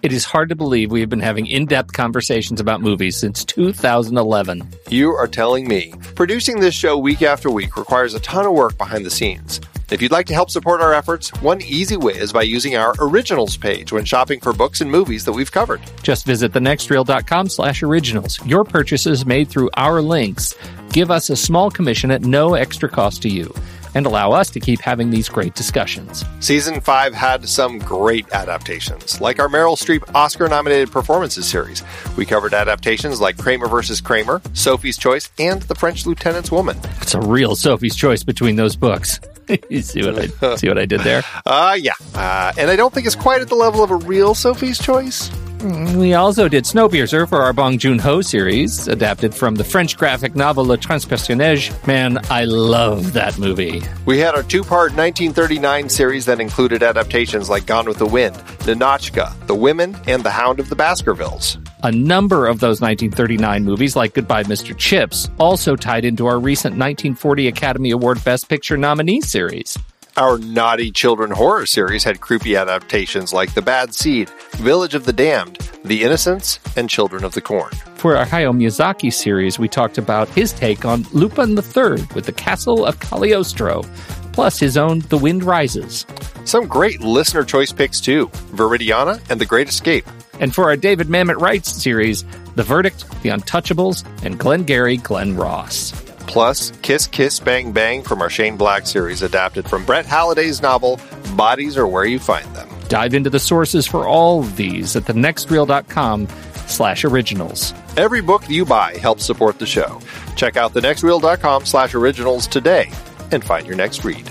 It is hard to believe we have been having in depth conversations about movies since 2011. You are telling me. Producing this show week after week requires a ton of work behind the scenes. If you'd like to help support our efforts, one easy way is by using our originals page when shopping for books and movies that we've covered. Just visit thenextreel.com slash originals. Your purchases made through our links give us a small commission at no extra cost to you and allow us to keep having these great discussions. Season 5 had some great adaptations, like our Meryl Streep Oscar nominated performances series. We covered adaptations like Kramer versus Kramer, Sophie's Choice, and The French Lieutenant's Woman. It's a real Sophie's Choice between those books. you see what I see what I did there? Uh yeah. Uh, and I don't think it's quite at the level of a real Sophie's Choice. We also did Snowpiercer for our Bong Joon Ho series, adapted from the French graphic novel Le Transperceneige. Man, I love that movie. We had our two part 1939 series that included adaptations like Gone with the Wind, Ninotchka, The Women, and The Hound of the Baskervilles. A number of those 1939 movies, like Goodbye Mr. Chips, also tied into our recent 1940 Academy Award Best Picture nominee series. Our naughty children horror series had creepy adaptations like The Bad Seed, Village of the Damned, The Innocents, and Children of the Corn. For our Hayao Miyazaki series, we talked about his take on Lupin III with the Castle of Cagliostro, plus his own The Wind Rises. Some great listener choice picks too Viridiana and The Great Escape. And for our David Mamet Writes series, The Verdict, The Untouchables, and Glengarry Glen Ross. Plus, Kiss Kiss Bang Bang from our Shane Black series, adapted from Brett Halliday's novel, Bodies Are Where You Find Them. Dive into the sources for all of these at thenextreel.com slash originals. Every book you buy helps support the show. Check out thenextreel.com slash originals today and find your next read.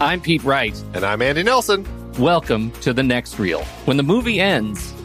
I'm Pete Wright. And I'm Andy Nelson. Welcome to The Next Reel. When the movie ends,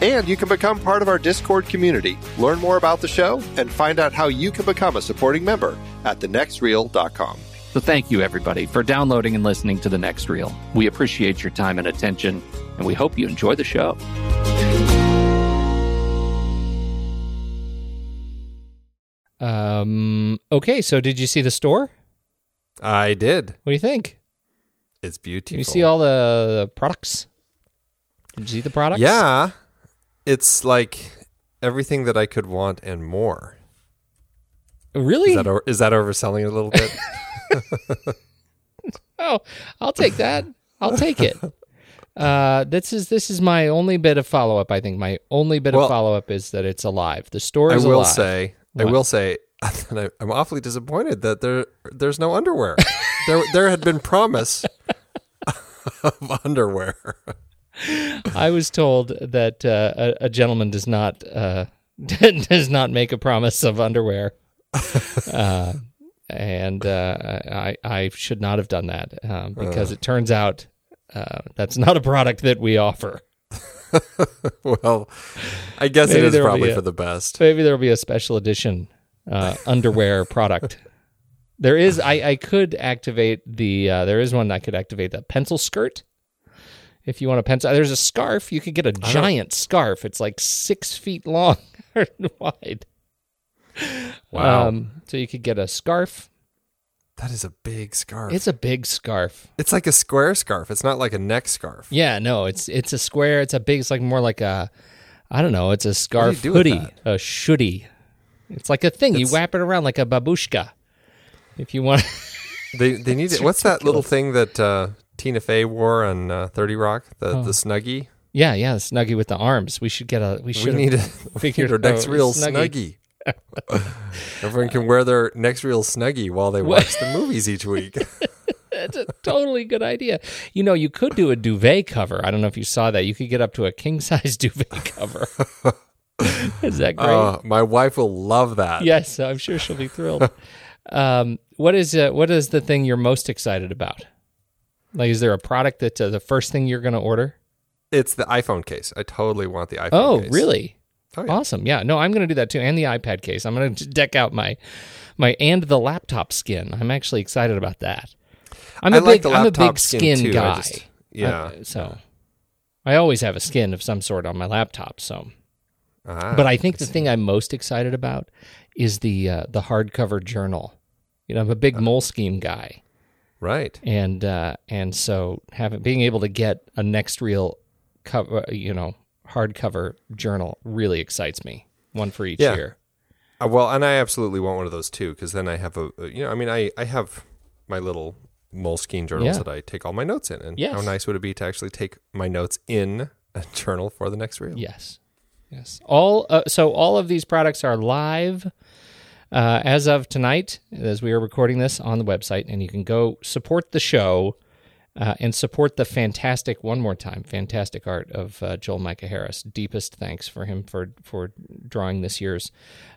And you can become part of our Discord community, learn more about the show, and find out how you can become a supporting member at thenextreel.com. So thank you, everybody, for downloading and listening to The Next Reel. We appreciate your time and attention, and we hope you enjoy the show. Um. Okay. So, did you see the store? I did. What do you think? It's beautiful. Can you see all the products? Did you see the products? Yeah. It's like everything that I could want and more. Really? Is that, o- is that overselling it a little bit? oh, I'll take that. I'll take it. Uh, this is this is my only bit of follow up. I think my only bit Well- of follow up is that it's alive. The store I will alive. say, I will say, I- I'm awfully disappointed that there there's no underwear. there there had been promise of underwear. I was told that uh, a, a gentleman does not uh, does not make a promise of underwear, uh, and uh, I I should not have done that um, because it turns out uh, that's not a product that we offer. well, I guess Maybe it is probably a- for the best. Maybe there will be a special edition uh, underwear product. There is. I, I could activate the. Uh, there is one I could activate the pencil skirt. If you want a pencil, there's a scarf. You could get a giant scarf. It's like six feet long and wide. Wow, Um, so you could get a scarf. that is a big scarf. It's a big scarf. It's like a square scarf. It's not like a neck scarf. Yeah, no, it's it's a square. It's a big. It's like more like a. I don't know. It's a scarf do with hoodie, that? a shoody. It's like a thing. you wrap it around like a babushka. If you want. They they need it. What's that little thing that uh, Tina Fey wore on uh, Thirty Rock? The the snuggie. Yeah, yeah, the snuggie with the arms. We should get a. We We should need a we need our next a real Snuggie. snuggie. Everyone can wear their next real snuggie while they watch the movies each week. That's a totally good idea. You know, you could do a duvet cover. I don't know if you saw that. You could get up to a king size duvet cover. Is that great? Uh, my wife will love that. yes, I'm sure she'll be thrilled. um, what is uh, what is the thing you're most excited about? Like, is there a product that uh, the first thing you're going to order? It's the iPhone case. I totally want the iPhone Oh, case. really? Oh, yeah. Awesome. Yeah. No, I'm going to do that too, and the iPad case. I'm going to deck out my my and the laptop skin. I'm actually excited about that. I'm a I big like the I'm a big skin, skin. Guy. just- yeah. Uh, so I always have a skin of some sort on my laptop. So, Ah, but I think the thing I'm most excited about is the uh, the hardcover journal. You know, I'm a big Uh. Moleskine guy, right. and uh, and so having being able to get a next real cover, you know, hardcover journal really excites me. One for each Yeah. year. Uh, well, and I absolutely want one of those too, because then I have a, a- you know, I mean, I I have my little Moleskine journals Yeah. that I take all my notes in, and Yes. how nice would it be to actually take my notes in a journal for the next reel? Yes, yes. All uh, so all of these products are live uh, as of tonight, as we are recording this on the website, and you can go support the show uh, and support the fantastic one more time fantastic art of uh, Joel Micah Harris. Deepest thanks for him for for drawing this year's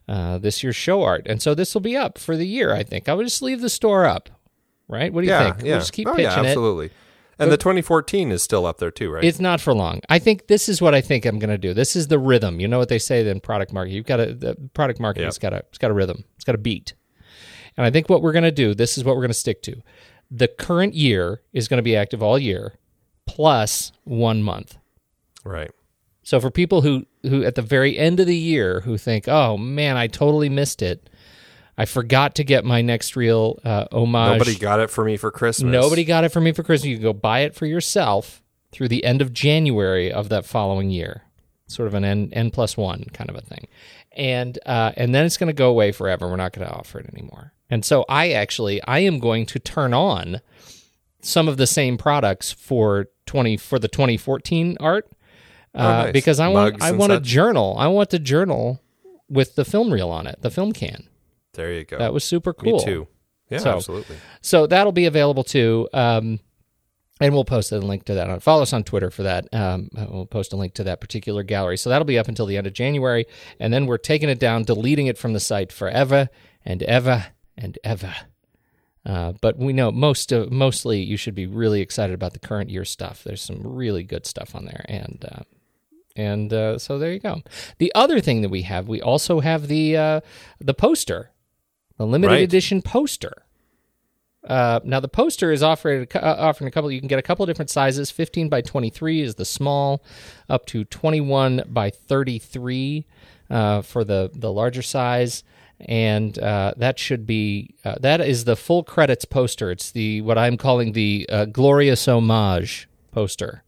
uh, this year's show art, and so this will be up for the year. I think I would just leave the store up. Right? What do you yeah, think? yeah. We'll just keep oh, pitching yeah, it. absolutely. And the 2014 is still up there too, right? It's not for long. I think this is what I think I'm going to do. This is the rhythm. You know what they say in product marketing? You've got to the product marketing's got a it's got a rhythm. It's got a beat. And I think what we're going to do, this is what we're going to stick to. The current year is going to be active all year plus 1 month. right. So for people who who at the very end of the year who think, "Oh man, I totally missed it. I forgot to get my next reel uh, homage." Nobody got it for me for Christmas. Nobody got it for me for Christmas. You can go buy it for yourself through the end of January of that following year. Sort of an N, N plus one kind of a thing. And uh, and then it's going to go away forever. We're not going to offer it anymore. And so I actually I am going to turn on some of the same products for 20 for the 2014 art uh, Oh, nice. because I want Mugs I want a such? journal. I want the journal with the film reel on it, the film can. There you go. That was super cool. Me too. Yeah, So- absolutely. So that'll be available too. Um, and we'll post a link to that. On, follow us on Twitter for that. Um, we'll post a link to that particular gallery. So that'll be up until the end of January. And then we're taking it down, deleting it from the site forever and ever and ever. Uh, but we know most of mostly you should be really excited about the current year stuff. There's some really good stuff on there, and uh, and uh, so there you go. The other thing that we have, we also have the uh, the poster, the limited Right. edition poster. Uh, now the poster is offered uh, offering a couple. You can get a couple of different sizes. 15 by 23 is the small, up to 21 by 33 uh, for the the larger size, and uh, that should be uh, that is the full credits poster. It's the what I'm calling the uh, glorious homage poster,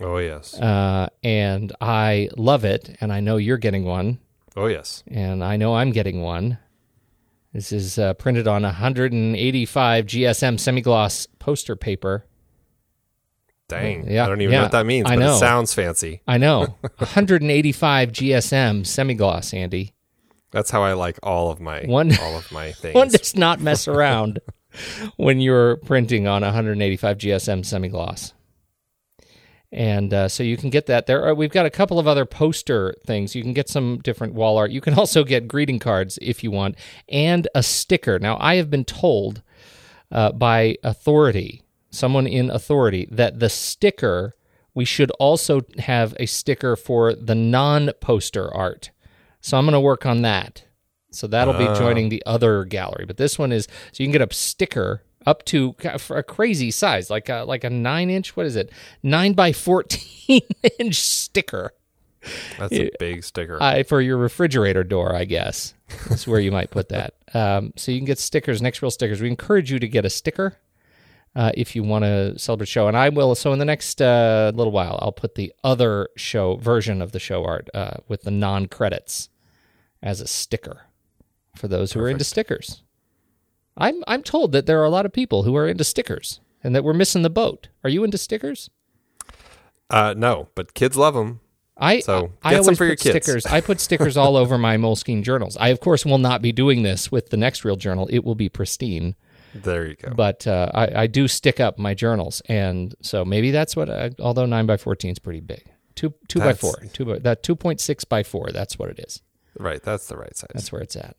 Oh yes. uh, and I love it. And I know you're getting one oh yes. and I know I'm getting one. This is uh, printed on 185 GSM semi-gloss poster paper. Dang. Yeah, I don't even yeah, know what that means, I but know. it sounds fancy. I know. 185 GSM semi gloss, Andy. That's how I like all of my One- all of my things. One does not mess around when you're printing on 185 GSM semi gloss. And uh, so you can get that there. Are, we've got a couple of other poster things. You can get some different wall art. You can also get greeting cards if you want, and a sticker. Now, I have been told uh, by authority, someone in authority, that the sticker we should also have a sticker for the non-poster art. So I'm going to work on that. So that'll be joining the other gallery. But this one is so you can get a sticker up to for a crazy size, like a, like a nine inch. What is it? Nine by fourteen inch sticker That's a big sticker. uh, for your refrigerator door, I guess. That's where you might put that. Um, so you can get stickers, next real stickers. We encourage you to get a sticker uh, if you want to celebrate show, and I will. So in the next uh, little while, I'll put the other show version of the show art uh, with the non credits as a sticker for those who are into stickers. I'm I'm told that there are a lot of people who are into stickers and that we're missing the boat. Are you into stickers? uh, no, but kids love them. I So, I some always put kids. stickers. I put stickers all over my Moleskine journals. I of course will not be doing this with the next real journal. It will be pristine, There you go. but uh, I, I do stick up my journals, and so maybe that's what. I, although nine by fourteen is pretty big. Two two by four. Two by, that two point six by four. That's what it is. right, that's the right size. That's where it's at.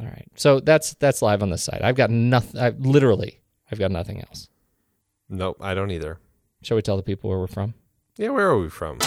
All right. So that's that's live on the site. I've got nothing. I literally I've got nothing else. Nope, I don't either. Shall we tell the people where we're from? Yeah, where are we from?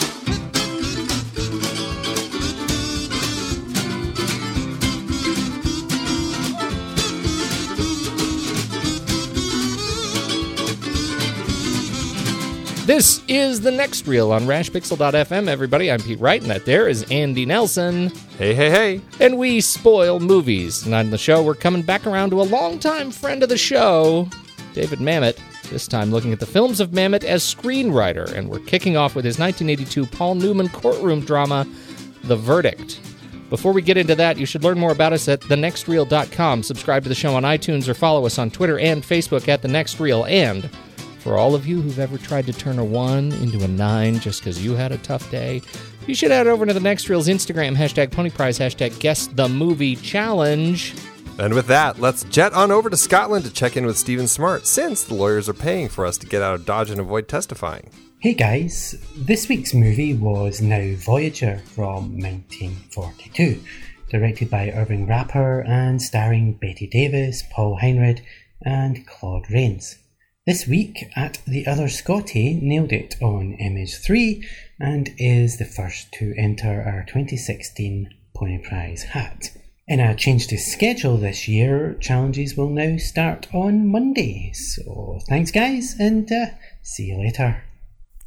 This is the next reel on rashpixel.fm, everybody. I'm Pete Wright, and that there is Andy Nelson. Hey, hey, hey. And we spoil movies. And on the show, we're coming back around to a longtime friend of the show, David Mamet. This time looking at the films of Mamet as screenwriter. And we're kicking off with his 1982 Paul Newman courtroom drama, The Verdict. Before we get into that, you should learn more about us at thenextreel.com. Subscribe to the show on iTunes or follow us on Twitter and Facebook at The Next Reel. And for all of you who've ever tried to turn a 1 into a 9 just because you had a tough day, you should head over to The Next Reel's Instagram, hashtag ponyprize, hashtag guess the movie challenge. And with that, let's jet on over to Scotland to check in with Stephen Smart, since the lawyers are paying for us to get out of Dodge and avoid testifying. Hey guys, this week's movie was Now Voyager from 1942, directed by Irving Rapper and starring Bette Davis, Paul Henreid, and Claude Rains. This week, at the other Scotty nailed it on MH3 and is the first to enter our 2016 Pony Prize hat. In a change to schedule this year, challenges will now start on Monday. So thanks, guys, and uh, see you later.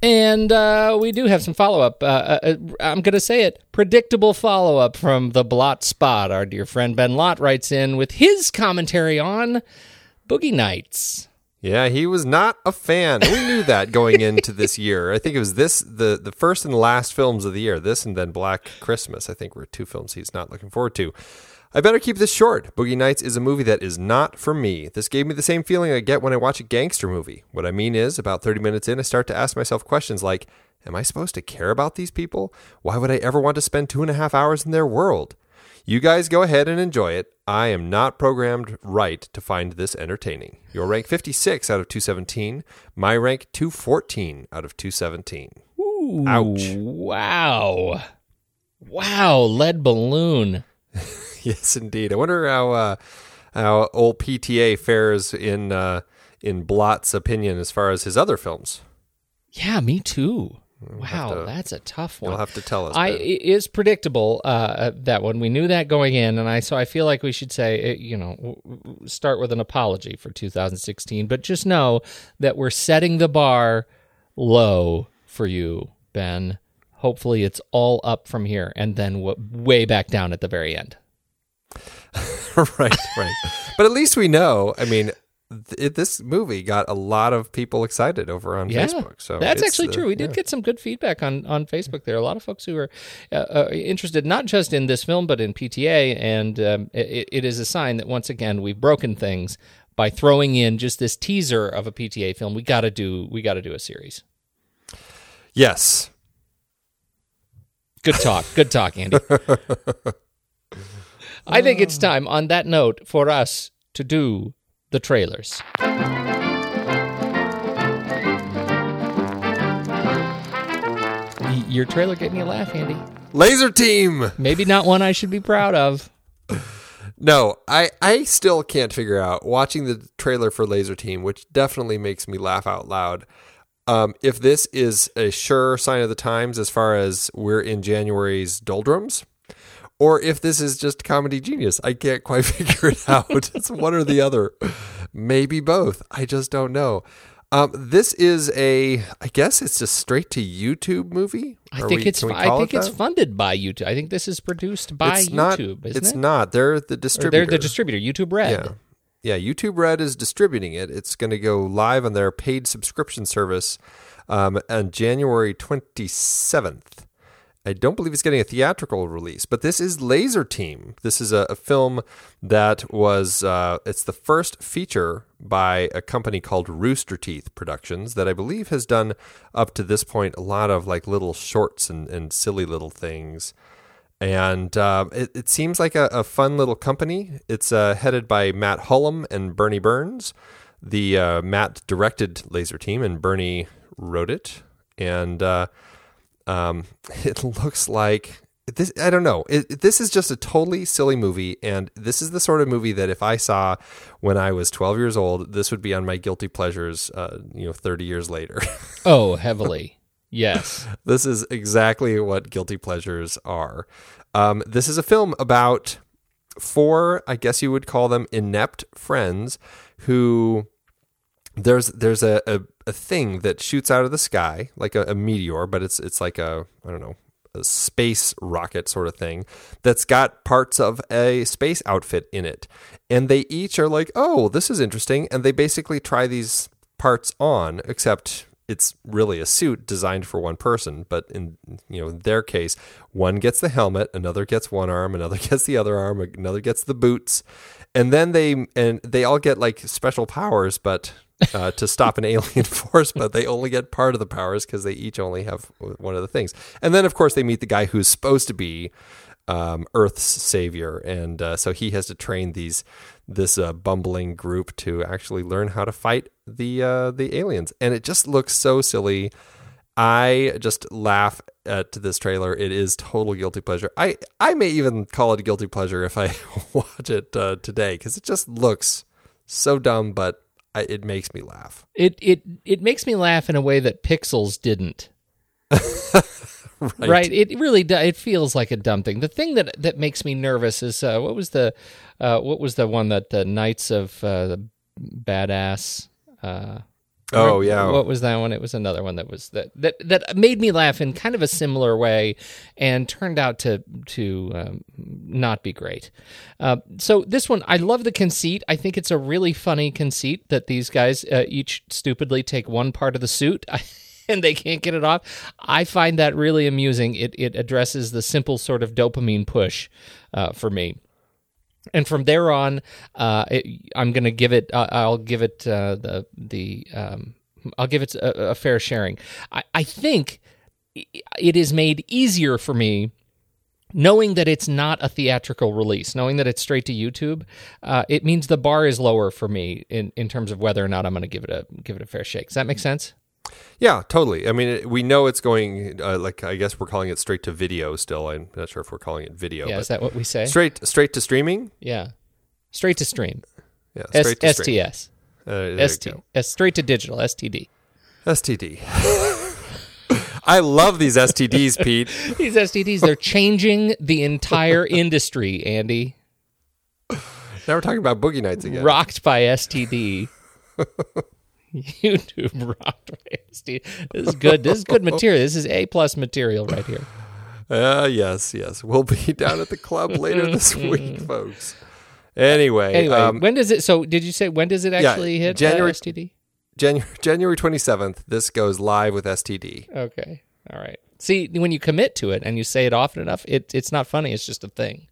And uh, we do have some follow up. Uh, uh, I'm going to say it predictable follow up from the Blot Spot. Our dear friend Ben Lott writes in with his commentary on Boogie Nights. Yeah, he was not a fan. We knew that going into this year. I think it was this the the first and last films of the year. This and then Black Christmas. I think were two films he's not looking forward to. I better keep this short. Boogie Nights is a movie that is not for me. This gave me the same feeling I get when I watch a gangster movie. What I mean is, about 30 minutes in, I start to ask myself questions like, Am I supposed to care about these people? Why would I ever want to spend two and a half hours in their world? You guys go ahead and enjoy it. I am not programmed right to find this entertaining. Your rank 56 out of 217. My rank 214 out of 217. Ooh, Ouch. Wow. Wow. Lead balloon. yes, indeed. I wonder how uh, how old PTA fares in uh, in Blott's opinion as far as his other films. Yeah, me too. Wow, to- that's a tough one. You'll have to tell us. I it is predictable uh, that one. We knew that going in, and I so I feel like we should say, uh, you know, start with an apology for 2016, but just know that we're setting the bar low for you, Ben. Hopefully, it's all up from here, and then w- way back down at the very end. right, right. But at least we know. I mean, th- this movie got a lot of people excited over on Yeah, Facebook. So that's actually uh, true. We did get some good feedback on on Facebook. There are a lot of folks who are uh, uh, interested not just in this film but in PTA, and um, it, it is a sign that once again we've broken things by throwing in just this teaser of a PTA film. We got to do we got to do a series. Yes. Good talk. Good talk, Andy. I think it's time, on that note, for us to do the trailers. Your trailer get me a laugh, Andy. Lazer Team. Maybe not one I should be proud of. No, I I still can't figure out watching the trailer for Lazer Team, which definitely makes me laugh out loud. Um, if this is a sure sign of the times as far as we're in January's doldrums, or if this is just comedy genius, I can't quite figure it out. it's one or the other, maybe both. I just don't know. Um, this is a, I guess it's a straight to YouTube movie. I Are think we- it's. I think it it's funded by YouTube. I think this is produced by it's not, YouTube. isn't it's it? not. They're the Or distributor. they're the distributor. YouTube Red. Yeah. Yeah, YouTube Red is distributing it. It's going to go live on their paid subscription service um, on January 27th. I don't believe it's getting a theatrical release, but this is Lazer Team. This is a, a film that was, uh, it's the first feature by a company called Rooster Teeth Productions that I believe has done up to this point a lot of like little shorts and, and silly little things and uh, it, it seems like a, a fun little company. It's uh, headed by Matt Hullum and Bernie Burns. The uh, Matt directed Laser Team, and Bernie wrote it. And uh, um, it looks like this. I don't know. It, this is just a totally silly movie, and this is the sort of movie that if I saw when I was 12 years old, this would be on my guilty pleasures. Uh, you know, 30 years later. Oh, heavily. Yes. This is exactly what guilty pleasures are. Um, this is a film about four, I guess you would call them inept friends who there's there's a, a, a thing that shoots out of the sky like a, a meteor, but it's it's like a I don't know a space rocket sort of thing that's got parts of a space outfit in it, and they each are like, oh, this is interesting, and they basically try these parts on, except it's really a suit designed for one person. But in you know their case one gets the helmet another gets one arm another gets the other arm another gets the boots. And then they and they all get like special powers but uh, to stop an alien force but they only get part of the powers because they each only have one of the things and then of course they meet the guy who's supposed to be um, Earth's savior, and uh, so he has to train these this uh, bumbling group to actually learn how to fight the uh, the aliens, and it just looks so silly. I just laugh at this trailer. It is total guilty pleasure. I I may even call it a guilty pleasure if I watch it uh, today because it just looks so dumb, but I, it makes me laugh. It it it makes me laugh in a way that Pixels didn't. right. It really do, it feels like a dumb thing. The thing that that makes me nervous is uh, what was the uh, what was the one that the Knights of uh, the Badass. Oh yeah, What was that one? It was another one that was that that that made me laugh in kind of a similar way, and turned out to to um, not be great. Uh, so this one, I love the conceit. I think it's a really funny conceit that these guys uh, each stupidly take one part of the suit. And they can't get it off. I find that really amusing. It it addresses the simple sort of dopamine push uh, for me and from there on, uh, it, I'm going to give it. Uh, I'll give it uh, the the. Um, I'll give it a, a fair sharing. I, I think it is made easier for me knowing that it's not a theatrical release, knowing that it's straight to YouTube. Uh, it means the bar is lower for me in, in terms of whether or not I'm going to give it a give it a fair shake. Does that make sense? Yeah, totally. I mean, we know it's going uh, like I guess we're calling it straight to video. Still, I'm not sure if we're calling it video. Yeah, is that what we say? straight straight to streaming. yeah, straight to stream. Yeah, S- straight to stream. STS. Uh, ST. S- straight to digital. STD. STD. I love these STDs, Pete. These STDs, they're changing the entire industry, Andy. Now we're talking about boogie nights again. Rocked by STD. YouTube rocked by STD. This is good. This is good material. This is A plus material right here. Uh, yes, yes. We'll be down at the club later this week, folks. Anyway, Anyway, um, when does it? So, did you say when does it actually hit? uh, January- STD. January January twenty seventh. This goes live with STD. Okay. All right. See, when you commit to it and you say it often enough, it, it's not funny. It's just a thing.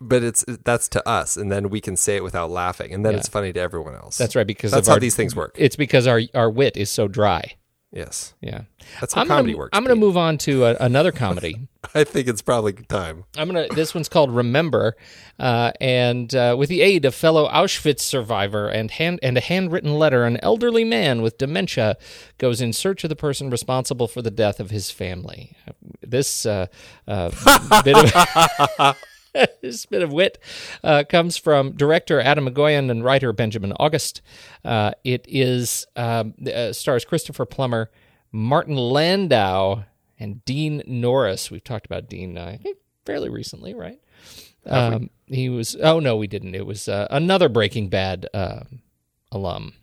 But it's that's to us, and then we can say it without laughing, and then Yeah. it's funny to everyone else. That's right. Because That's of how our, these things work. It's because our our wit is so dry. Yes, Yeah. that's how I'm comedy gonna, works. I'm going to move on to a, another comedy. I think it's probably time. I'm gonna. This one's called Remember, uh, and uh, with the aid of fellow Auschwitz survivor and hand and a handwritten letter, an elderly man with dementia goes in search of the person responsible for the death of his family. This uh, uh, bit of. this bit of wit uh, comes from director Atom Egoyan and writer Benjamin August. Uh, it is um, uh, stars Christopher Plummer, Martin Landau, and Dean Norris. We've talked about Dean, uh, I think, fairly recently, right? Um, he was. Oh no, we didn't. It was uh, another Breaking Bad uh, alum.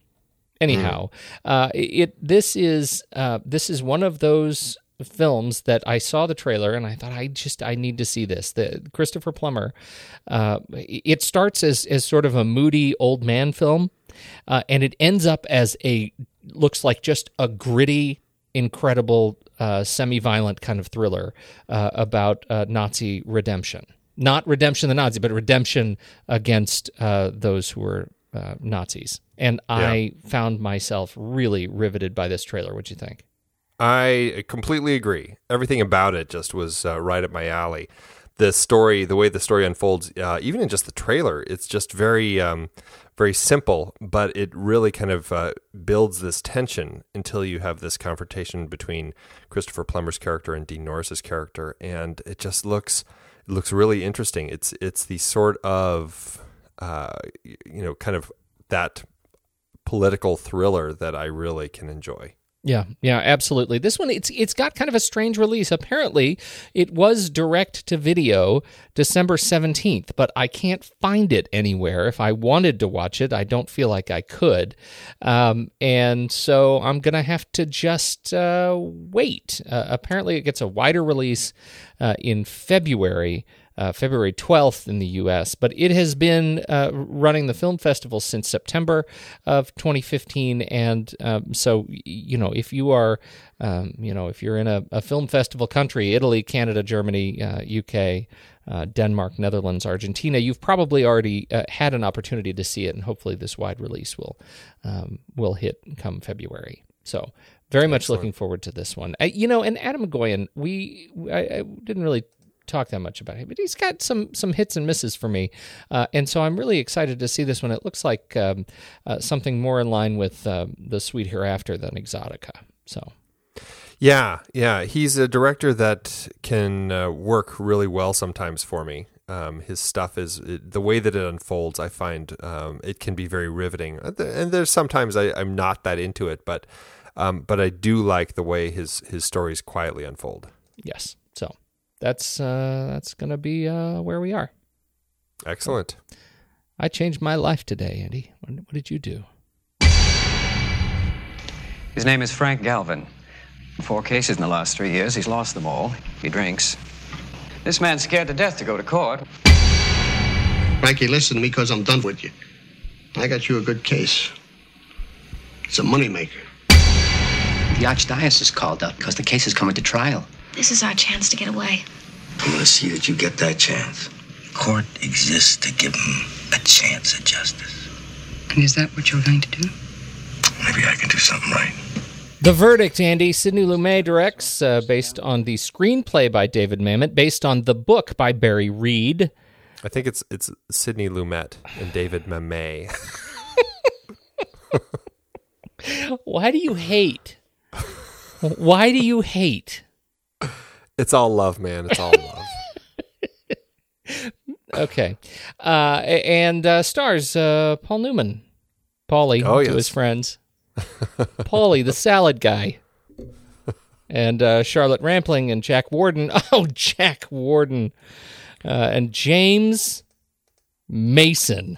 Anyhow, uh, it this is uh, this is one of those films that I saw the trailer and I thought I just I need to see this. The Christopher Plummer. Uh, it starts as as sort of a moody old man film, uh, and it ends up as a looks like just a gritty, incredible, uh, semi-violent kind of thriller uh, about uh, Nazi redemption. Not redemption the Nazi, but redemption against uh, those who were uh, Nazis. And I found myself really riveted by this trailer. What'd you think? I completely agree. Everything about it just was uh, right up my alley. The story, the way the story unfolds, uh, even in just the trailer, it's just very, um, very simple, but it really kind of uh, builds this tension until you have this confrontation between Christopher Plummer's character and Dean Norris's character, and it just looks, it looks really interesting. It's it's the sort of, uh, you know, kind of that political thriller that I really can enjoy. Yeah, yeah, absolutely. This one it's it's got kind of a strange release. Apparently, it was direct to video December 17th, but I can't find it anywhere. If I wanted to watch it, I don't feel like I could. Um, and so I'm going to have to just uh, wait. Uh, apparently, it gets a wider release uh, in February uh, February 12th in the U.S., but it has been uh, running the film festival since September of 2015. And um, so, you know, if you are, um, you know, if you're in a, a film festival country, Italy, Canada, Germany, uh, UK, uh, Denmark, Netherlands, Argentina, you've probably already uh, had an opportunity to see it, and hopefully this wide release will um, will hit come February. So, very much looking forward to this one. Uh, you know, and Atom Egoyan, we I, I didn't really talk that much about him, but he's got some some hits and misses for me, uh, and so I'm really excited to see this one. It looks like um, uh, something more in line with uh, the Sweet Hereafter than Exotica. So Yeah, yeah. He's a director that can uh, work really well sometimes for me. Um, his stuff is it, the way that it unfolds. I find um, it can be very riveting, Uh, and there's sometimes I, I'm not that into it, but um, but I do like the way his his stories quietly unfold. yes, that's uh, that's gonna be uh, where we are. Excellent. I changed my life today, Andy. What, what did you do? His name is Frank Galvin. Four cases in the last three years. He's lost them all. He drinks. This man's scared to death to go to court. Frankie, listen to me because I'm done with you. I got you a good case. It's a moneymaker. The Archdiocese called up because the case is coming to trial. This is our chance to get away. I'm gonna see that you get that chance. Court exists to give him a chance at justice. And is that what you're going to do? Maybe I can do something right. The verdict, Andy. Sidney Lumet directs, uh, based on the screenplay by David Mamet, based on the book by Barry Reed. I think it's it's Sidney Lumet and David Mamet. Why do you hate? Why do you hate? It's all love, man. It's all love. Okay. Uh, and uh, stars uh, Paul Newman. Paulie Oh, to his friends. Paulie, the salad guy. And uh, Charlotte Rampling and Jack Warden. Oh, Jack Warden. Uh, and James Mason.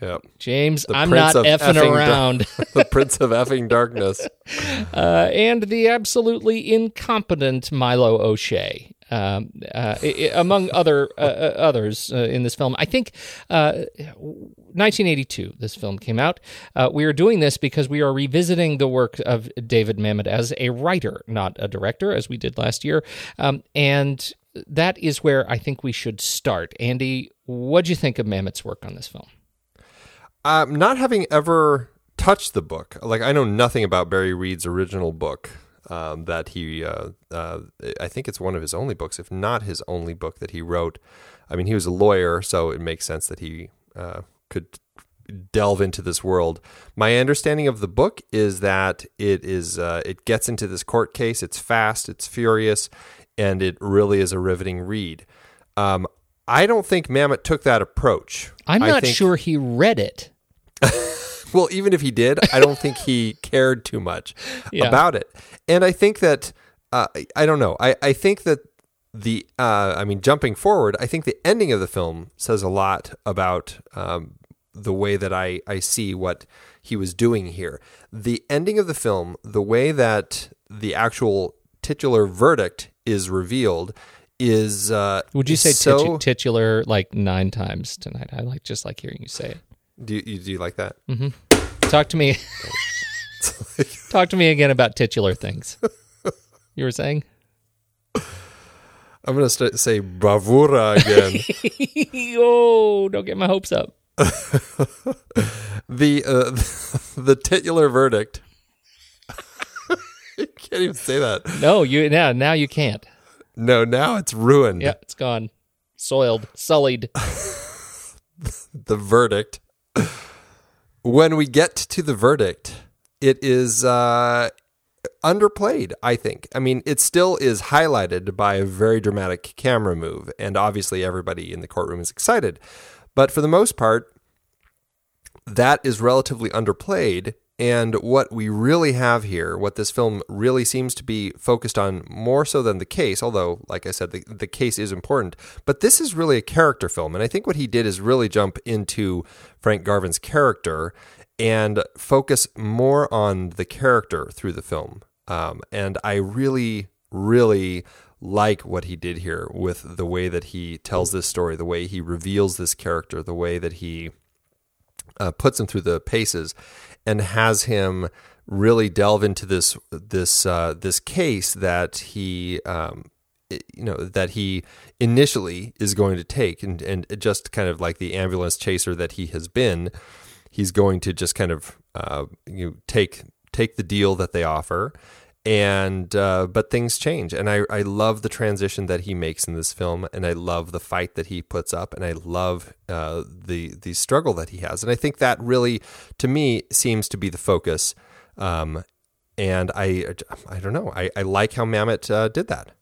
Yep. James, The I'm Prince not effing, effing around. the Prince of Effing Darkness. uh, and the absolutely incompetent Milo O'Shea. Um, uh, among other uh, uh, others uh, in this film, I think uh, 1982. This film came out. Uh, we are doing this because we are revisiting the work of David Mamet as a writer, not a director, as we did last year. Um, and that is where I think we should start. Andy, what do you think of Mamet's work on this film? Um, not having ever touched the book, like I know nothing about Barry Reed's original book, um, that he, uh, uh, I think it's one of his only books, if not his only book that he wrote. I mean, he was a lawyer, so it makes sense that he uh, could delve into this world. My understanding of the book is that it is uh, it gets into this court case. It's fast, it's furious, and it really is a riveting read. Um, I don't think Mamet took that approach. I'm I not think- sure he read it. well, even if he did, I don't think he cared too much Yeah. about it. And I think that uh, I don't know. I, I think that the uh, I mean, jumping forward, I think the ending of the film says a lot about um, the way that I I see what he was doing here. The ending of the film, the way that the actual titular verdict is revealed, is uh, Would you say so? titu- titular like nine times tonight? I like just like hearing you say it. Do you, do you like that? hmm Talk to me. Talk to me again about titular things. You were saying? I'm gonna st- say bravura again. oh, don't get my hopes up. the uh, the titular verdict. you can't even say that. No, you now now you can't. No, now it's ruined. Yeah, it's gone, soiled, sullied. The verdict. When we get to the verdict, it is uh, underplayed. I think. I mean, it still is highlighted by a very dramatic camera move, and obviously everybody in the courtroom is excited. But for the most part, that is relatively underplayed. And what we really have here, what this film really seems to be focused on more so than the case, although, like I said, the, the case is important, but this is really a character film. And I think what he did is really jump into Frank Galvin's character and focus more on the character through the film. Um, and I really, really like what he did here with the way that he tells this story, the way he reveals this character, the way that he uh, puts him through the paces and has him really delve into this this uh, this case that he um, you know that he initially is going to take. And and just kind of like the ambulance chaser that he has been he's going to just kind of uh, you know, take take the deal that they offer and uh, but things change. And I, I love the transition that he makes in this film and I love the fight that he puts up and I love uh, the the struggle that he has. And I think that really to me seems to be the focus um, and I I don't know. I, I like how Mamet uh, did that.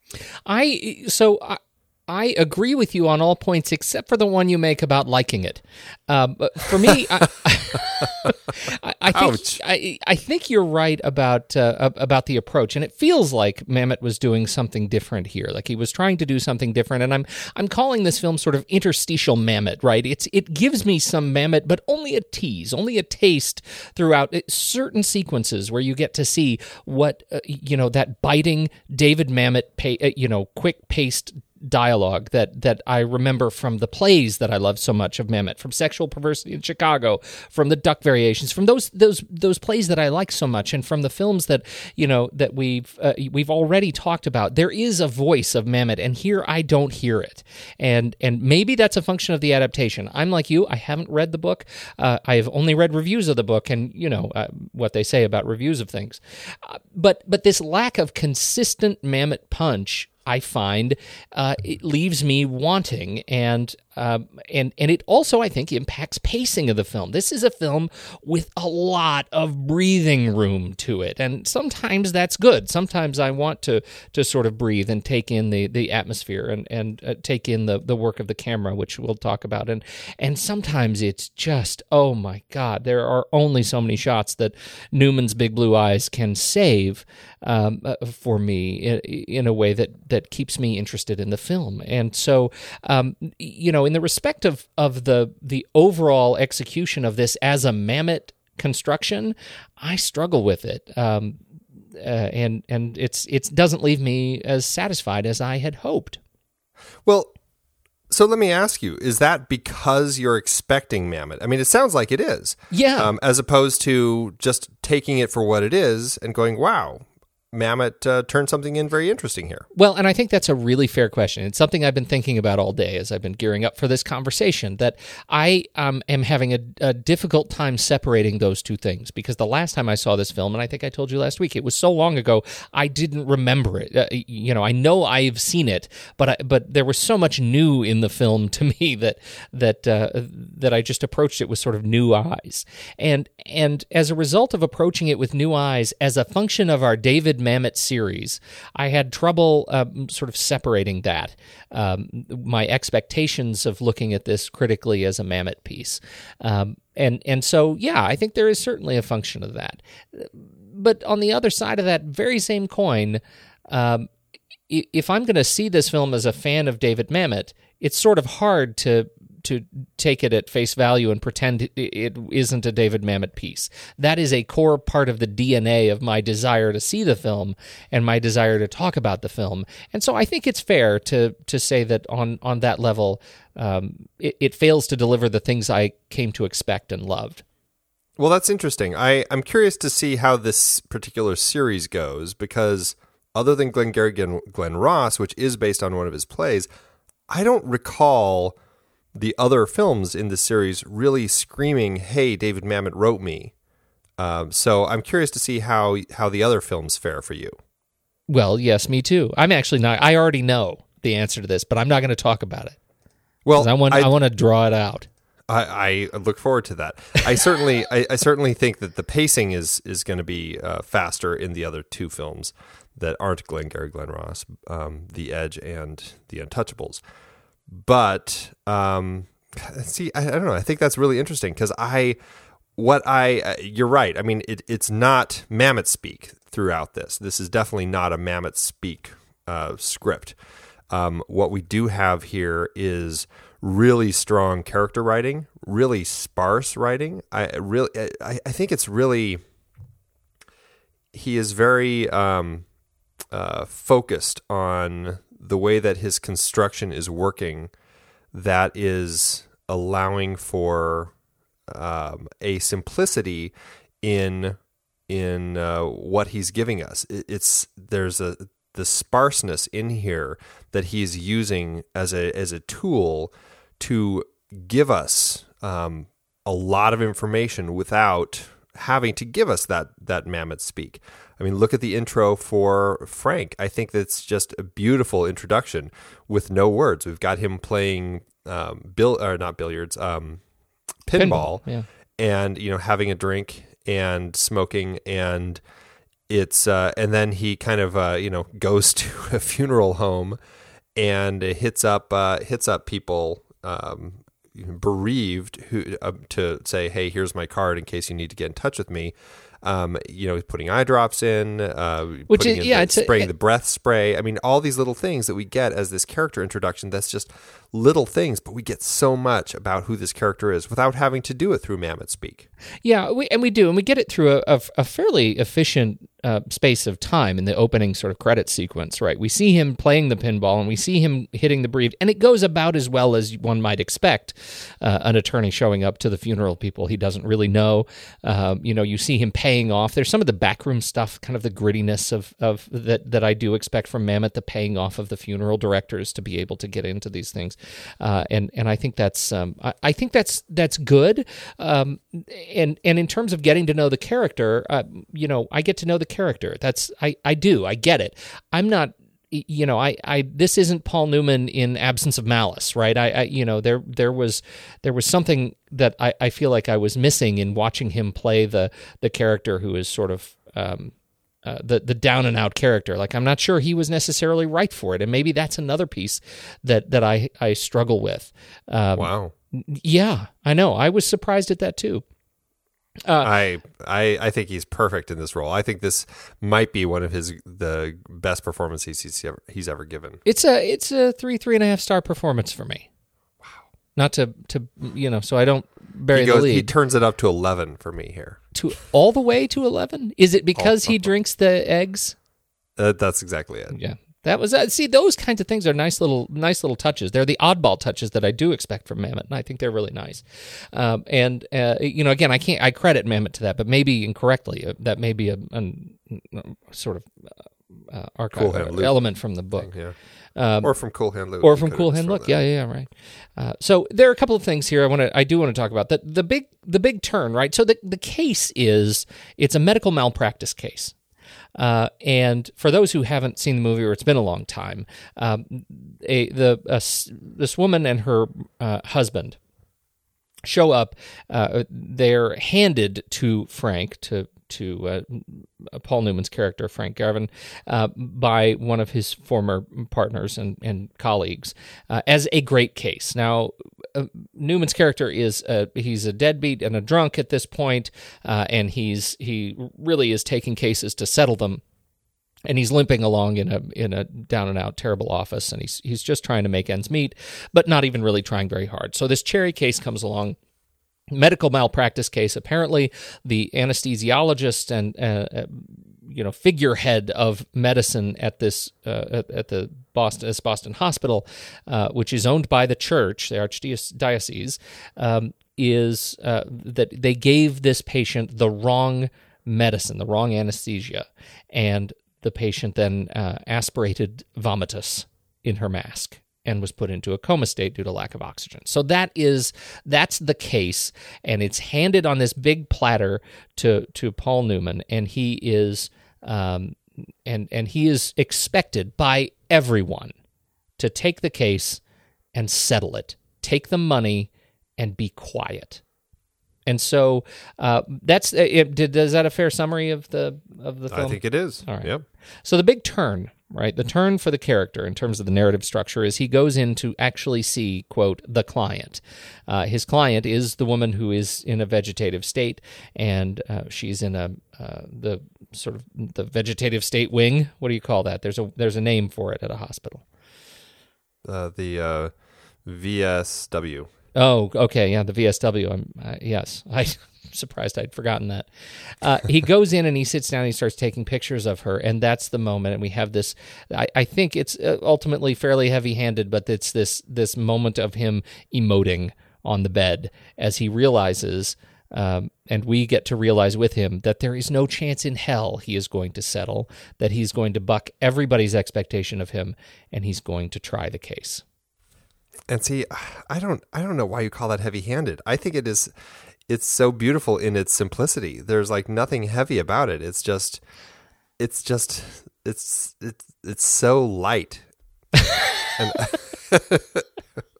I so I, I agree with you on all points except for the one you make about liking it. Um, but for me, I, I, I think I, I think you're right about uh, about the approach, and it feels like Mamet was doing something different here. Like he was trying to do something different, and I'm I'm calling this film sort of interstitial Mamet. Right? It's it gives me some Mamet, but only a tease, only a taste throughout it, certain sequences where you get to see what uh, you know that biting David Mamet, pay, uh, you know, quick paced dialogue that that I remember from the plays that I love so much of Mamet, from Sexual Perversity in Chicago, from the Duck Variations, from those those those plays that I like so much, and from the films that you know that we've uh, we've already talked about. There is a voice of Mamet, and here I don't hear it, and and maybe that's a function of the adaptation. I'm like you, I haven't read the book. Uh, I have only read reviews of the book, and you know uh, what they say about reviews of things. Uh, but but this lack of consistent Mamet punch I find uh, it leaves me wanting, and um, and and it also I think impacts pacing of the film. This is a film with a lot of breathing room to it, and sometimes that's good. Sometimes I want to to sort of breathe and take in the the atmosphere and and uh, take in the the work of the camera, which we'll talk about, and and sometimes it's just oh my god, there are only so many shots that Newman's big blue eyes can save um, uh, for me in, in a way that that keeps me interested in the film. And so, um, you know, in the respect of of the the overall execution of this as a Mamet construction, I struggle with it. Um, uh, and and it's it doesn't leave me as satisfied as I had hoped. Well, so let me ask you: Is that because you're expecting Mamet? I mean, it sounds like it is. Yeah. Um, as opposed to just taking it for what it is and going, "Wow, Mamet uh, turned something in very interesting here. Well, and I think that's a really fair question. It's something I've been thinking about all day as I've been gearing up for this conversation. That I um, am having a, a difficult time separating those two things because the last time I saw this film, and I think I told you last week, it was so long ago I didn't remember it. Uh, you know, I know I've seen it, but I, but there was so much new in the film to me that that uh, that I just approached it with sort of new eyes, and and as a result of approaching it with new eyes, as a function of our David Mamet series, I had trouble um, sort of separating that. Um, my expectations of looking at this critically as a Mamet piece. Um, and, and so, yeah, I think there is certainly a function of that. But on the other side of that very same coin, um, if I'm going to see this film as a fan of David Mamet, it's sort of hard to to take it at face value and pretend it isn't a David Mamet piece. That is a core part of the DNA of my desire to see the film and my desire to talk about the film. And so I think it's fair to to say that on on that level, um, it, it fails to deliver the things I came to expect and loved. Well, that's interesting. I, I'm curious to see how this particular series goes because other than Glengarry Glen, Glen Ross, which is based on one of his plays, I don't recall the other films in the series really screaming, "Hey, David Mamet wrote me." Um, so I'm curious to see how how the other films fare for you. Well, yes, me too. I'm actually not. I already know the answer to this, but I'm not going to talk about it. Well, I want I, I want to draw it out. I, I, look forward to that. I certainly I, I, certainly think that the pacing is is going to be uh, faster in the other two films that aren't Glengarry Glen Ross, um, The Edge and The Untouchables but um, see, I, I, don't know. I think that's really interesting because I, what I, uh, you're right. I mean, it, it's not Mamet speak throughout this. This is definitely not a Mamet speak uh, script. Um, what we do have here is really strong character writing, really sparse writing. I really, I, I think it's really. He is very um, uh, focused on the way that his construction is working that is allowing for um, a simplicity in in uh, what he's giving us. It, it's there's a the sparseness in here that he's using as a as a tool to give us um, a lot of information without having to give us that that Mamet speak. I mean, look at the intro for Frank. I think that's just a beautiful introduction with no words. We've got him playing um, bill or not billiards, um, pinball, pinball yeah. and you know having a drink and smoking and it's uh, and then he kind of uh, you know goes to a funeral home and hits up uh, hits up people um, bereaved who uh, to say hey here's my card in case you need to get in touch with me um, you know, putting eye drops in, uh, which is yeah, the, spraying a, the breath spray. I mean, all these little things that we get as this character introduction. That's just little things, but we get so much about who this character is without having to do it through Mamet speak. Yeah, we, and we do, and we get it through a, a, fairly efficient uh, space of time in the opening sort of credit sequence, right? We see him playing the pinball and we see him hitting the brief, and it goes about as well as one might expect. Uh, an attorney showing up to the funeral people he doesn't really know. Um, you know, you see him paying off. There's some of the backroom stuff, kind of the grittiness of of that that I do expect from Mamet, the paying off of the funeral directors to be able to get into these things, uh, and and I think that's um, I, I, think that's that's good. Um, and and in terms of getting to know the character, uh, you know, I get to know the character. That's I I do. I get it. I'm not you know, I, I, this isn't Paul Newman in absence of malice, right? I, I you know, there, there was, there was something that I, I feel like I was missing in watching him play the, the character who is sort of, um, uh, the the down and out character. Like I'm not sure he was necessarily right for it, and maybe that's another piece that that I I struggle with. Um, wow. Yeah, I know. I was surprised at that too. Uh, I, I I think he's perfect in this role. I think this might be one of his the best performances he's ever he's ever given. It's a it's a three three and a half star performance for me. Wow. Not to to you know, so I don't bury he goes, the lead. He turns it up to eleven for me here. To all the way to eleven? Is it because he drinks the eggs? Uh, that's exactly it. Yeah. That was uh, see those kinds of things are nice little nice little touches. They're the oddball touches that I do expect from Mamet, and I think they're really nice. Um, and uh, you know, again, I can't I credit Mamet to that, but maybe incorrectly. Uh, that may be a, an- uh, sort of uh, uh, archive Cool element from the book. Yeah. Um, or from Cool Hand Luke. or from Cool Hand. Yeah, yeah, yeah, right. Uh, so there are a couple of things here I want to, I do want to talk about. The the big the big turn, right? So the the case is it's a medical malpractice case. Uh, and for those who haven't seen the movie or it's been a long time, um, a, the a this woman and her uh, husband show up. Uh, they're handed to Frank to to uh, Paul Newman's character Frank Galvin uh, by one of his former partners and, and colleagues uh, as a great case. Now. Uh, Newman's character is uh, he's a deadbeat and a drunk at this point, uh, and he's he really is taking cases to settle them. And he's limping along in a in a down and out terrible office and he's he's just trying to make ends meet but not even really trying very hard. So this cherry case comes along. Medical malpractice case apparently. The anesthesiologist and uh, uh, you know figurehead of medicine at this uh, at, at the Boston this Boston hospital uh, which is owned by the church the archdiocese um, is uh, that they gave this patient the wrong medicine the wrong anesthesia and the patient then uh, aspirated vomitus in her mask and was put into a coma state due to lack of oxygen. So that is that's the case, and it's handed on this big platter to to Paul Newman, and he is um, and and he is expected by everyone to take the case and settle it, take the money, and be quiet. And so uh, that's it, did, is that a fair summary of the of the film? I think it is. All right. Yep. So the big turn, right? The turn for the character in terms of the narrative structure is he goes in to actually see, quote, the client. Uh, his client is the woman who is in a vegetative state, and uh, she's in a uh, the sort of the vegetative state wing. What do you call that? There's a there's a name for it at a hospital. Uh, the uh, VSW. Oh, okay, yeah, the VSW. I'm uh, yes, I'm surprised I'd forgotten that. Uh, he goes in and he sits down. and He starts taking pictures of her, and that's the moment. And we have this. I, I think it's uh, ultimately fairly heavy-handed, but it's this this moment of him emoting on the bed as he realizes. Um, and we get to realize with him that there is no chance in hell he is going to settle, that he's going to buck everybody's expectation of him, and he's going to try the case. And see, I don't, I don't know why you call that heavy-handed. I think it is, it's so beautiful in its simplicity. There's like nothing heavy about it. It's just, it's just, it's, it's, it's so light. and,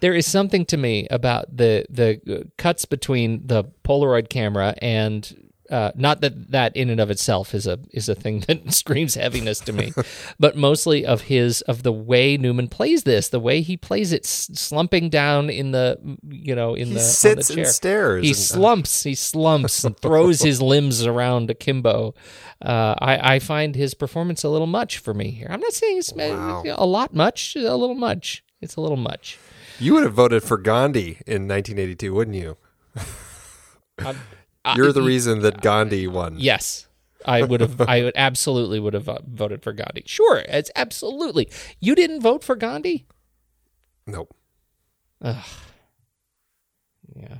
there is something to me about the the cuts between the Polaroid camera and uh, not that that in and of itself is a is a thing that screams heaviness to me, but mostly of his of the way Newman plays this, the way he plays it, slumping down in the you know in He the on the sits and stares He and- slumps, he slumps, and throws his limbs around akimbo. Uh, I I find his performance a little much for me here. I'm not saying it's uh, a lot much, a little much. It's a little much. You would have voted for Gandhi in 1982, wouldn't you? You're the reason that Gandhi won. Yes. I would have. I would absolutely would have uh, voted for Gandhi. Sure, it's absolutely. You didn't vote for Gandhi. Nope. Ugh. Yeah.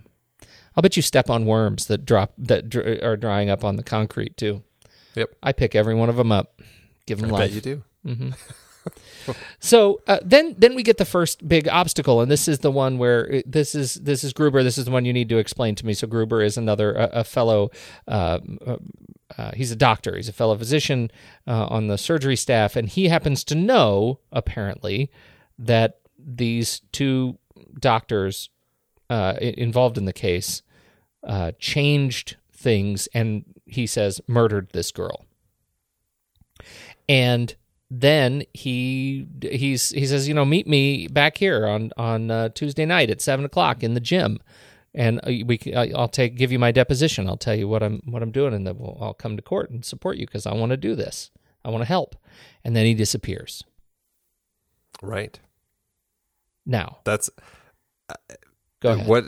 I'll bet you step on worms that drop that dr- are drying up on the concrete too. Yep. I pick every one of them up. Give them I life. bet you do. hmm so uh, then then we get the first big obstacle and this is the one where uh, this is this is Gruber. This is the one you need to explain to me. So Gruber is another a, a fellow uh, uh, uh, he's a doctor. He's a fellow physician uh, on the surgery staff and he happens to know apparently that these two doctors uh, involved in the case uh, changed things and he says murdered this girl. And then he he's he says you know meet me back here on on uh, Tuesday night at seven o'clock in the gym and uh, we I- I'll take give you my deposition I'll tell you what I'm what I'm doing and then we'll, I'll come to court and support you because I want to do this I want to help and then he disappears Right. now That's Go uh, ahead. What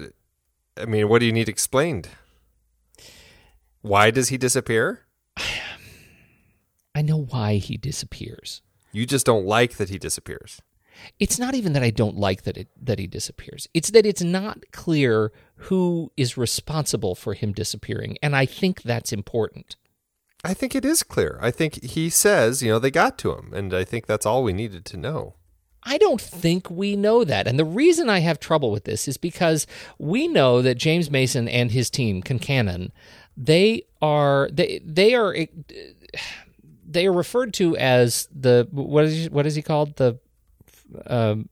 I mean, what do you need explained? Why does he disappear? I know why he disappears. You just don't like that he disappears. It's not even that I don't like that it that he disappears. It's that it's not clear who is responsible for him disappearing, and I think that's important. I think it is clear. I think he says, you know, they got to him, and I think that's all we needed to know. I don't think we know that. And the reason I have trouble with this is because we know that James Mason and his team, Concannon, they are they they are they are referred to as the what is what is he called the um,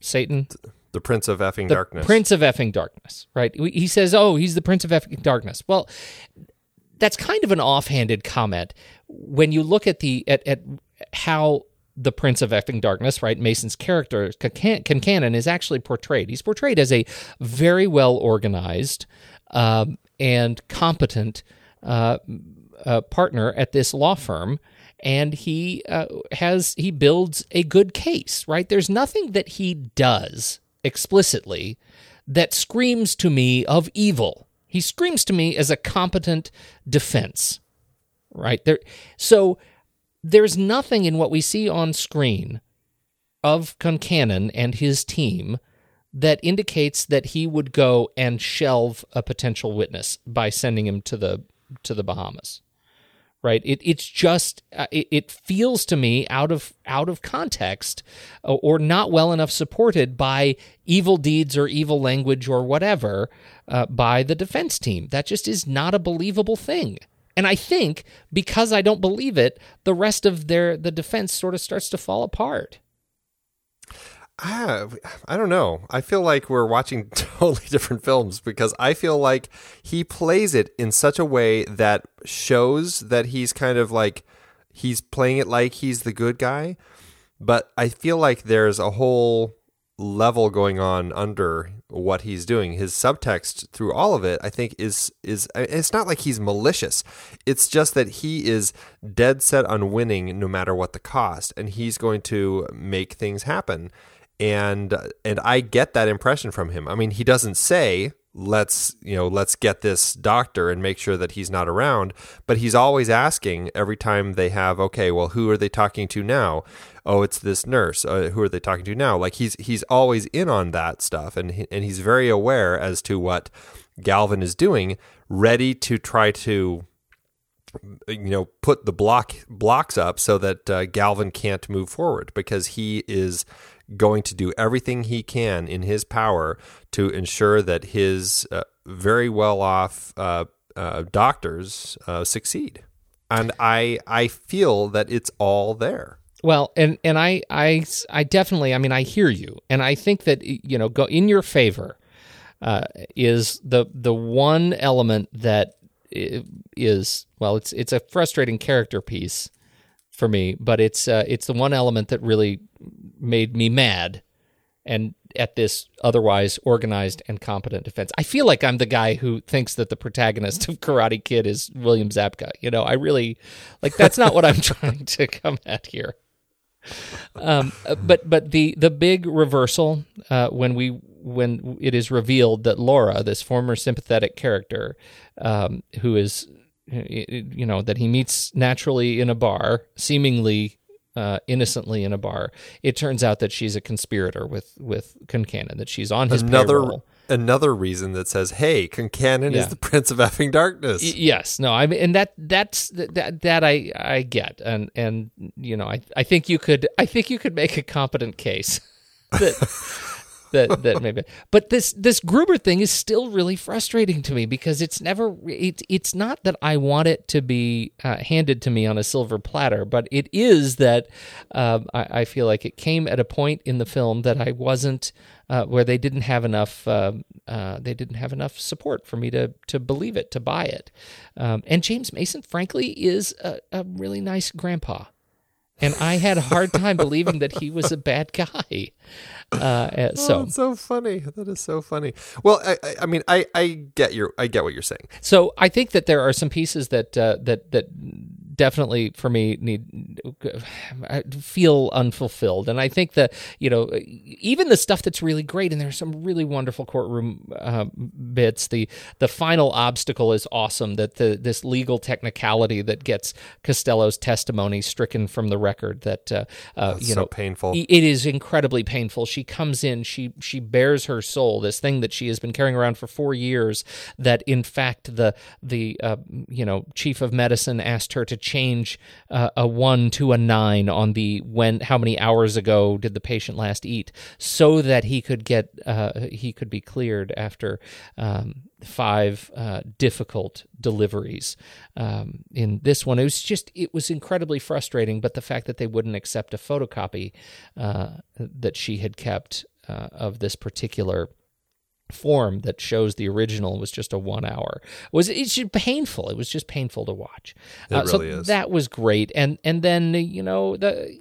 Satan the Prince of Effing the Darkness Prince of Effing Darkness right he says oh he's the Prince of Effing Darkness well that's kind of an offhanded comment when you look at the at, at how the Prince of Effing Darkness, right? Mason's character, Concannon, is actually portrayed. He's portrayed as a very well organized um, and competent uh, uh, partner at this law firm and he uh, has he builds a good case right? There's nothing that he does explicitly that screams to me of evil. He screams to me as a competent defense right? There so there's nothing in what we see on screen of Concannon and his team that indicates that he would go and shelve a potential witness by sending him to the to the Bahamas right? It, it's just uh, it, it, feels to me out of out of context uh, or not well enough supported by evil deeds or evil language or whatever uh, by the defense team. That just is not a believable thing. And i think because i don't believe it the rest of their the defense sort of starts to fall apart Ah, I don't know. I feel like we're watching totally different films because I feel like he plays it in such a way that shows that he's kind of like he's playing it like he's the good guy, but I feel like there's a whole level going on under what he's doing. His subtext through all of it, I think, is is it's not like he's malicious. It's just that he is dead set on winning no matter what the cost, and he's going to make things happen and and I get that impression from him. I mean, he doesn't say let's you know let's get this doctor and make sure that he's not around but he's always asking every time they have okay well who are they talking to now? Oh it's this nurse. Uh, who are they talking to now? Like he's he's always in on that stuff and he, and he's very aware as to what Galvin is doing ready to try to you know put the block blocks up so that uh, Galvin can't move forward because he is going to do everything he can in his power to ensure that his uh, very well off uh, uh, doctors uh, succeed. And I I feel that it's all there. Well, and and I I I definitely I mean I hear you, and I think that you know go in your favor uh, is the the one element that is well it's it's a frustrating character piece for me, but it's uh, it's the one element that really made me mad and at this otherwise organized and competent defense. I feel like I'm the guy who thinks that the protagonist of Karate Kid is William Zabka. You know, I really like that's not what I'm trying to come at here. Um, but but the the big reversal uh, when we when it is revealed that Laura, this former sympathetic character, um, who is you know that he meets naturally in a bar, seemingly uh, innocently in a bar. It turns out that she's a conspirator with with Concannon. That she's on his another payroll. another reason that says, "Hey, Concannon Yeah. is the Prince of effing darkness." Y- yes, no, I mean, and that that's that that I I get, and and you know, I I think you could I think you could make a competent case that. That that maybe but this this gruber thing is still really frustrating to me because it's never it, it's not that i want it to be uh, handed to me on a silver platter but it is that uh, I, I feel like it came at a point in the film that i wasn't uh, where they didn't have enough uh, uh, they didn't have enough support for me to to believe it to buy it. Um, and james mason frankly is a, a really nice grandpa and I had a hard time believing that he was a bad guy. Uh, so, oh, it's so funny. That is so funny. Well, I, I, I mean, I, I get your, I get what you're saying. so I think that there are some pieces that uh, that that definitely for me need feel unfulfilled and i think that you know even the stuff that's really great and there's some really wonderful courtroom uh, bits the the final obstacle is awesome that the this legal technicality that gets costello's testimony stricken from the record that uh, uh, you so know painful. it is incredibly painful she comes in she she bears her soul this thing that she has been carrying around for 4 years that in fact the the uh, you know chief of medicine asked her to change uh, a 1 to a 9 on the when how many hours ago did the patient last eat so that he could get uh, he could be cleared after um, five uh, difficult deliveries. Um, in this one, it was just it was incredibly frustrating. But the fact that they wouldn't accept a photocopy uh, that she had kept uh, of this particular form that shows the original was just a one hour. Was it's just painful. It was just painful to watch. It Uh, so really is. that was great. And and then you know the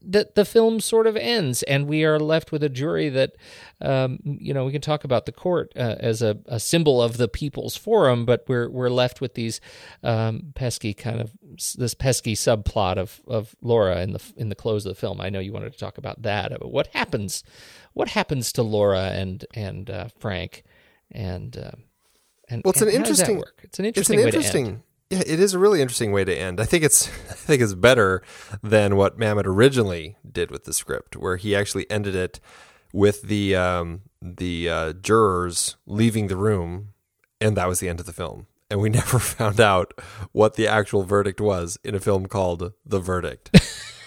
the the film sort of ends, and we are left with a jury that, um, you know, we can talk about the court uh, as a, a symbol of the people's forum, but we're we're left with these um, pesky kind of this pesky subplot of of Laura in the in the close of the film. I know you wanted to talk about that. But what happens? What happens to Laura and and uh, Frank? And uh, and Well, it's and an interesting. work? It's an interesting. to end. interesting. Yeah, it is a really interesting way to end. I think it's. I think it's better than what Mamet originally did with the script, where he actually ended it with the um, the uh, jurors leaving the room, and that was the end of the film. And we never found out what the actual verdict was in a film called The Verdict.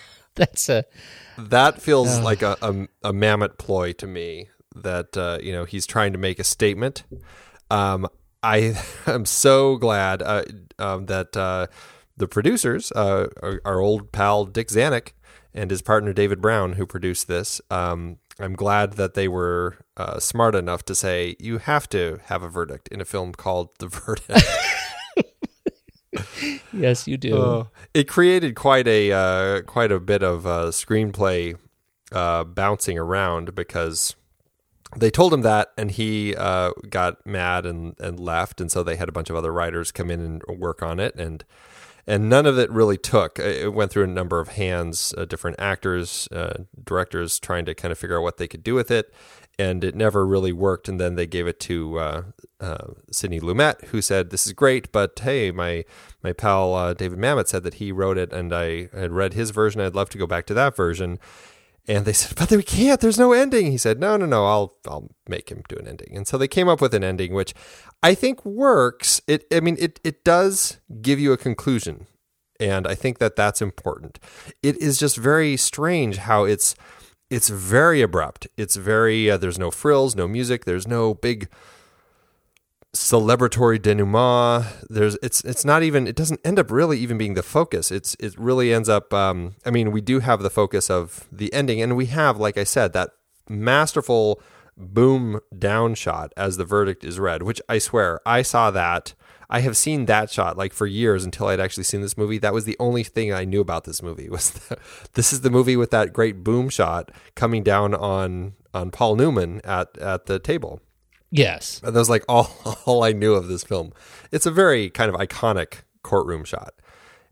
That's a that feels like a, a a Mamet ploy to me. That uh, you know he's trying to make a statement. Um, I am so glad uh, um, that uh, the producers, uh, our, our old pal Dick Zanuck and his partner David Brown, who produced this, um, I'm glad that they were uh, smart enough to say you have to have a verdict in a film called The Verdict. yes, you do. Uh, it created quite a uh, quite a bit of uh, screenplay uh, bouncing around because they told him that, and he uh, got mad and, and left, and so they had a bunch of other writers come in and work on it, and and none of it really took. It went through a number of hands, uh, different actors, uh, directors trying to kind of figure out what they could do with it, and it never really worked. And then they gave it to uh, uh, Sidney Lumet, who said, "This is great, but hey, my my pal uh, David Mamet said that he wrote it, and I had read his version. I'd love to go back to that version." And they said, "But we can't. There's no ending." He said, "No, no, no. I'll I'll make him do an ending." And so they came up with an ending, which I think works. It I mean it it does give you a conclusion, and I think that that's important. It is just very strange how it's it's very abrupt. It's very uh, there's no frills, no music, there's no big celebratory denouement. There's it's it's not even it doesn't end up really even being the focus. It's it really ends up. Um, I mean, we do have the focus of the ending, and we have, like I said, that masterful boom down shot as the verdict is read. Which I swear I saw that. I have seen that shot like for years until I'd actually seen this movie. That was the only thing I knew about this movie was this is the movie with that great boom shot coming down on on Paul Newman at at the table. Yes. That was like all, all I knew of this film. It's a very kind of iconic courtroom shot.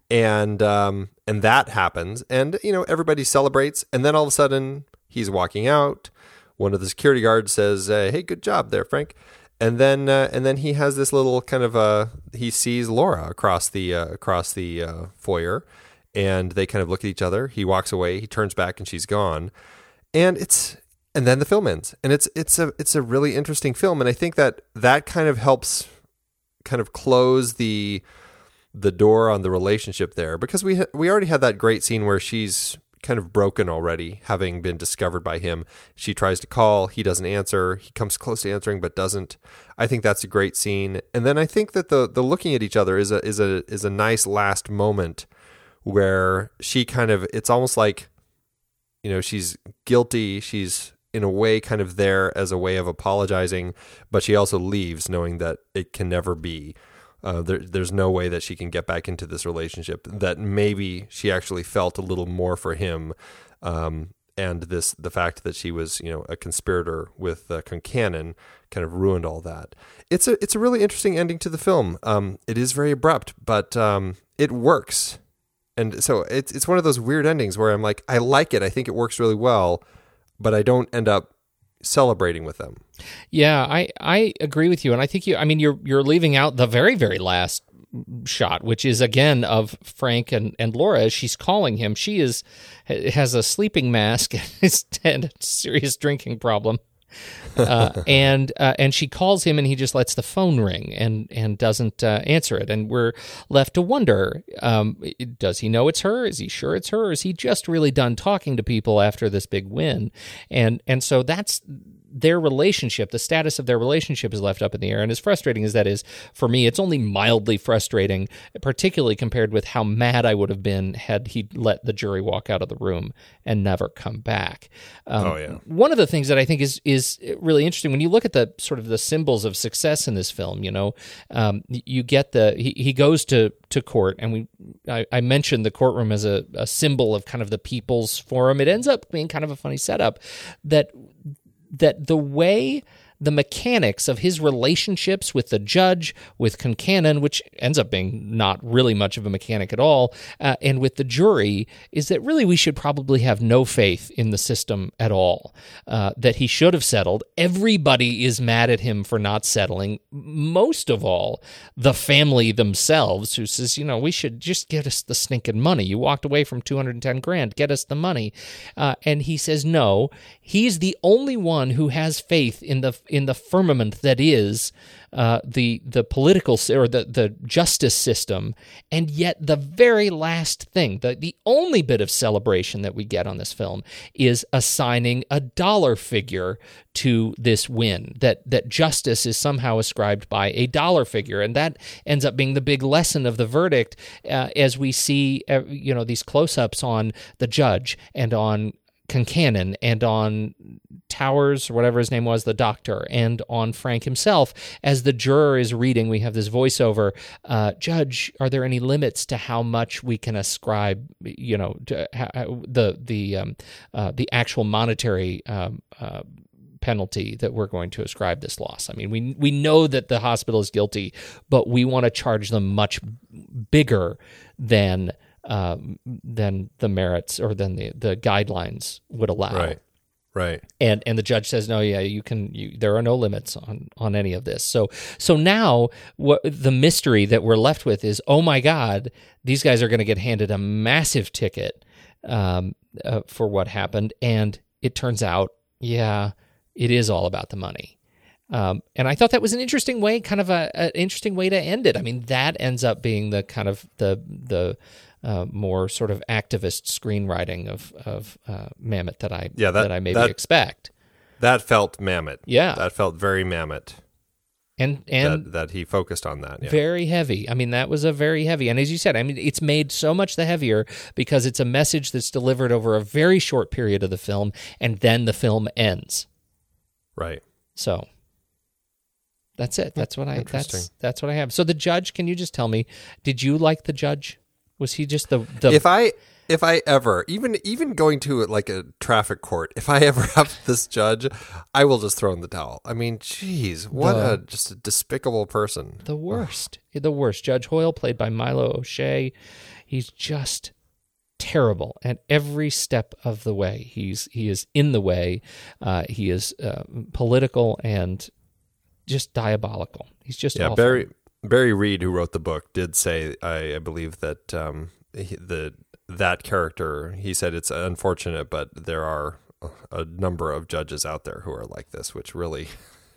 And um, and that happens, and you know everybody celebrates, and then all of a sudden he's walking out. One of the security guards says, uh, "Hey, good job there, Frank." And then uh, and then he has this little kind of uh, he sees Laura across the uh, across the uh, foyer, and they kind of look at each other. He walks away. He turns back, and she's gone. And it's and then the film ends. And it's it's a it's a really interesting film. And i think that that kind of helps kind of close the the door on the relationship there because we we already had that great scene where she's kind of broken already having been discovered by him. She tries to call. He doesn't answer. He comes close to answering but doesn't. I think that's a great scene. And then i think that the the looking at each other is a is a is a nice last moment where she kind of it's almost like you know she's guilty. She's in a way kind of there as a way of apologizing but she also leaves knowing that it can never be uh, there, there's no way that she can get back into this relationship that maybe she actually felt a little more for him um, and this the fact that she was you know a conspirator with uh, Concannon kind of ruined all that. It's a it's a really interesting ending to the film. Um, it is very abrupt, but um, it works, and so it's it's one of those weird endings where I'm like I like it. I think it works really well, but I don't end up celebrating with them. Yeah, I I agree with you, and I think you. I mean, you're you're leaving out the very very last shot, which is again of Frank and, and Laura as she's calling him. She is has a sleeping mask and is a serious drinking problem. uh, and uh, and she calls him, and he just lets the phone ring and and doesn't uh, answer it. And we're left to wonder: um, Does he know it's her? Is he sure it's her? Is he just really done talking to people after this big win? And and so that's their relationship, the status of their relationship is left up in the air. And as frustrating as that is for me, it's only mildly frustrating, particularly compared with how mad I would have been had he let the jury walk out of the room and never come back. Um, oh yeah. One of the things that I think is is really interesting when you look at the sort of the symbols of success in this film, you know, um, you get the he, he goes to to court, and we I, I mentioned the courtroom as a, a symbol of kind of the people's forum. It ends up being kind of a funny setup that that the way the mechanics of his relationships with the judge, with Concannon, which ends up being not really much of a mechanic at all, uh, and with the jury, is that really we should probably have no faith in the system at all. Uh, that he should have settled. Everybody is mad at him for not settling. Most of all, the family themselves, who says, you know, we should just get us the stinking money. You walked away from 210 grand, get us the money. Uh, and he says, no, he's the only one who has faith in the in the firmament that is uh, the the political or the the justice system, and yet the very last thing, the the only bit of celebration that we get on this film is assigning a dollar figure to this win. That that justice is somehow ascribed by a dollar figure, and that ends up being the big lesson of the verdict uh, as we see uh, you know these close ups on the judge and on Concannon and on Towers, whatever his name was, the doctor, and on Frank himself. As the juror is reading, we have this voiceover uh, Judge, are there any limits to how much we can ascribe, you know, to, the, the, um, uh, the actual monetary um, uh, penalty that we're going to ascribe this loss. I mean, we we know that the hospital is guilty, but we want to charge them much bigger than uh, than the merits or than the, the guidelines would allow. Right. Right. And and the judge says no, yeah, you can. You, there are no limits on on any of this. So so now what the mystery that we're left with is, oh my God, these guys are going to get handed a massive ticket um, uh, for what happened, and it turns out, yeah, it is all about the money. Um, and I thought that was an interesting way, kind of a, an interesting way to end it. I mean, that ends up being the kind of the the uh, more sort of activist screenwriting of of uh, Mamet that I yeah, that, that I maybe that, expect. That felt Mamet. Yeah, that felt very Mamet. And and that, that he focused on that. Yeah. Very heavy. I mean, that was a very heavy. And as you said, I mean, it's made so much the heavier because it's a message that's delivered over a very short period of the film, and then the film ends. Right. So that's it. That's what I. That's that's what I have. So the judge. Can you just tell me? Did you like the judge? Was he just the, the if I if I ever even even going to like a traffic court, if I ever have this judge, I will just throw in the towel. I mean, jeez, what the, a just a despicable person. The worst, the worst. Judge Hoyle, played by Milo O'Shea, he's just terrible at every step of the way. He's he is in the way. Uh, he is uh, political and just diabolical. He's just yeah, awful. Barry Barry Reed, who wrote the book, did say I, I believe that um, he, the that character. He said it's unfortunate, but there are a number of judges out there who are like this, which really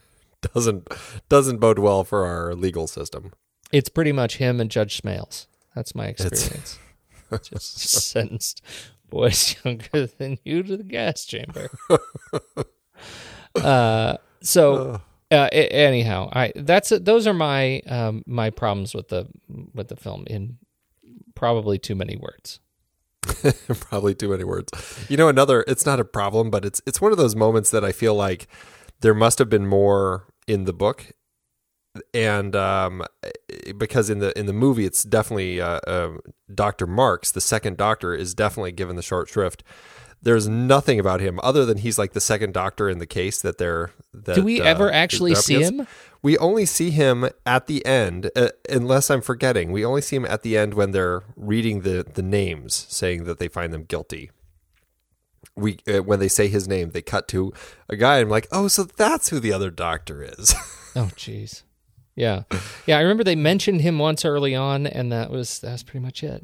doesn't doesn't bode well for our legal system. It's pretty much him and Judge Smails. That's my experience. Just sentenced boys younger than you to the gas chamber. uh, so uh, anyhow, I that's those are my um, my problems with the with the film in probably too many words. probably too many words. You know, another. It's not a problem, but it's it's one of those moments that I feel like there must have been more in the book, and um, because in the in the movie, it's definitely uh, uh, Doctor Marks, the second Doctor, is definitely given the short shrift. There's nothing about him other than he's like the second doctor in the case that they're. That, Do we uh, ever actually see against. him? We only see him at the end, uh, unless I'm forgetting. We only see him at the end when they're reading the the names, saying that they find them guilty. We uh, when they say his name, they cut to a guy. I'm like, oh, so that's who the other doctor is. Oh, jeez. Yeah, yeah. I remember they mentioned him once early on, and that was that's pretty much it.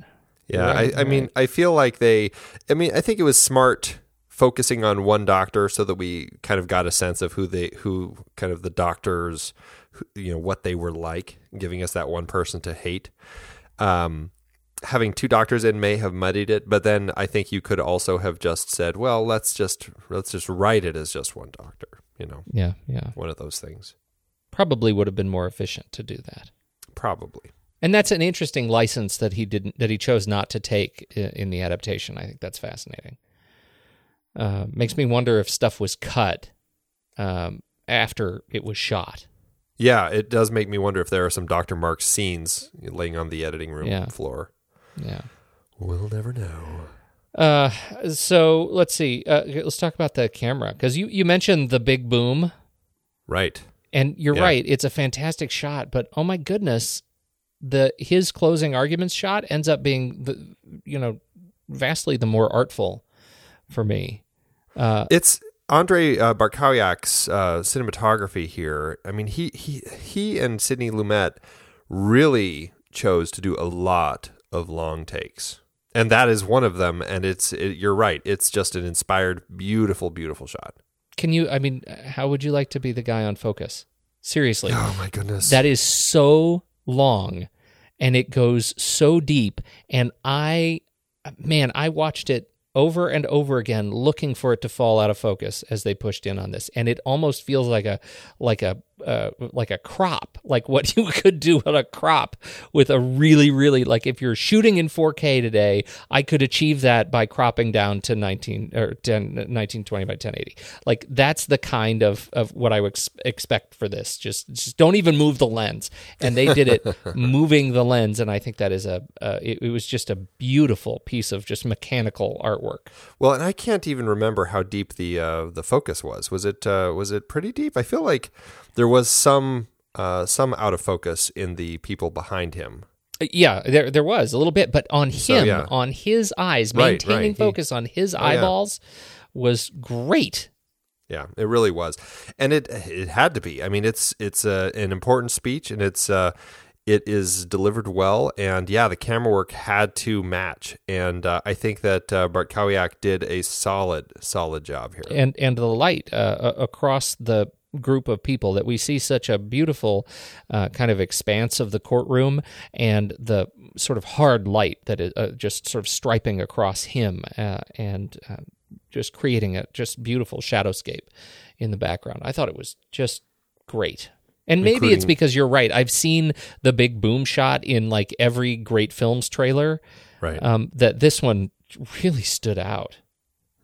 Yeah, Right, I, I mean, I feel like they. I mean, I think it was smart focusing on one doctor so that we kind of got a sense of who they, who kind of the doctors, who- you know, what they were like, giving us that one person to hate. Um, having two doctors in may have muddied it, but then I think you could also have just said, well, let's just let's just write it as just one doctor. You know, Yeah, yeah. one of those things, Probably would have been more efficient to do that. probably. And that's an interesting license that he didn't that he chose not to take in the adaptation. I think that's fascinating. Uh, makes me wonder if stuff was cut um, after it was shot. Yeah, it does make me wonder if there are some Doctor Mark scenes laying on the editing room Yeah. floor. Yeah. We'll never know. Uh, so let's see. Uh, let's talk about the camera because you you mentioned the big boom, Right. and you're Yeah. right. It's a fantastic shot, but oh my goodness, the his closing arguments shot ends up being the you know vastly the more artful for me. Uh, It's Andre uh, Barkowiak's uh, cinematography here. I mean, he he he and Sidney Lumet really chose to do a lot of long takes, and that is one of them. And it's it, you're right. It's just an inspired, beautiful, beautiful shot. Can you? I mean, how would you like to be the guy on focus? Seriously, Oh my goodness, that is so long, and it goes so deep. And I, man, I watched it over and over again, looking for it to fall out of focus as they pushed in on this, and it almost feels like a like a uh, like a crop, like what you could do on a crop with a really, really like if you're shooting in 4K today, I could achieve that by cropping down to 19 or 10, 1920 by 1080. Like that's the kind of of what I would ex- expect for this. Just just don't even move the lens, and they did it moving the lens, and I think that is a uh, it, it was just a beautiful piece of just mechanical artwork. Well, and I can't even remember how deep the uh, the focus was. Was it uh, was it pretty deep? I feel like there was some uh, some out of focus in the people behind him. Uh, Yeah, there there was a little bit, but on him, So, yeah. on his eyes, maintaining right. He- focus on his yeah. eyeballs was great. Yeah, it really was, and it it had to be. I mean, it's it's uh, an important speech, and it's uh, it is delivered well, and yeah, the camera work had to match, and uh, I think that uh, Bartkowiak did a solid solid job here. and and the light uh, across the group of people that we see such a beautiful uh, kind of expanse of the courtroom and the sort of hard light that is uh, just sort of striping across him uh, and uh, just creating a just beautiful shadowscape in the background. I thought it was just great. And maybe it's because you're right. I've seen the big boom shot in like every great films trailer. Right. Um, that this one really stood out.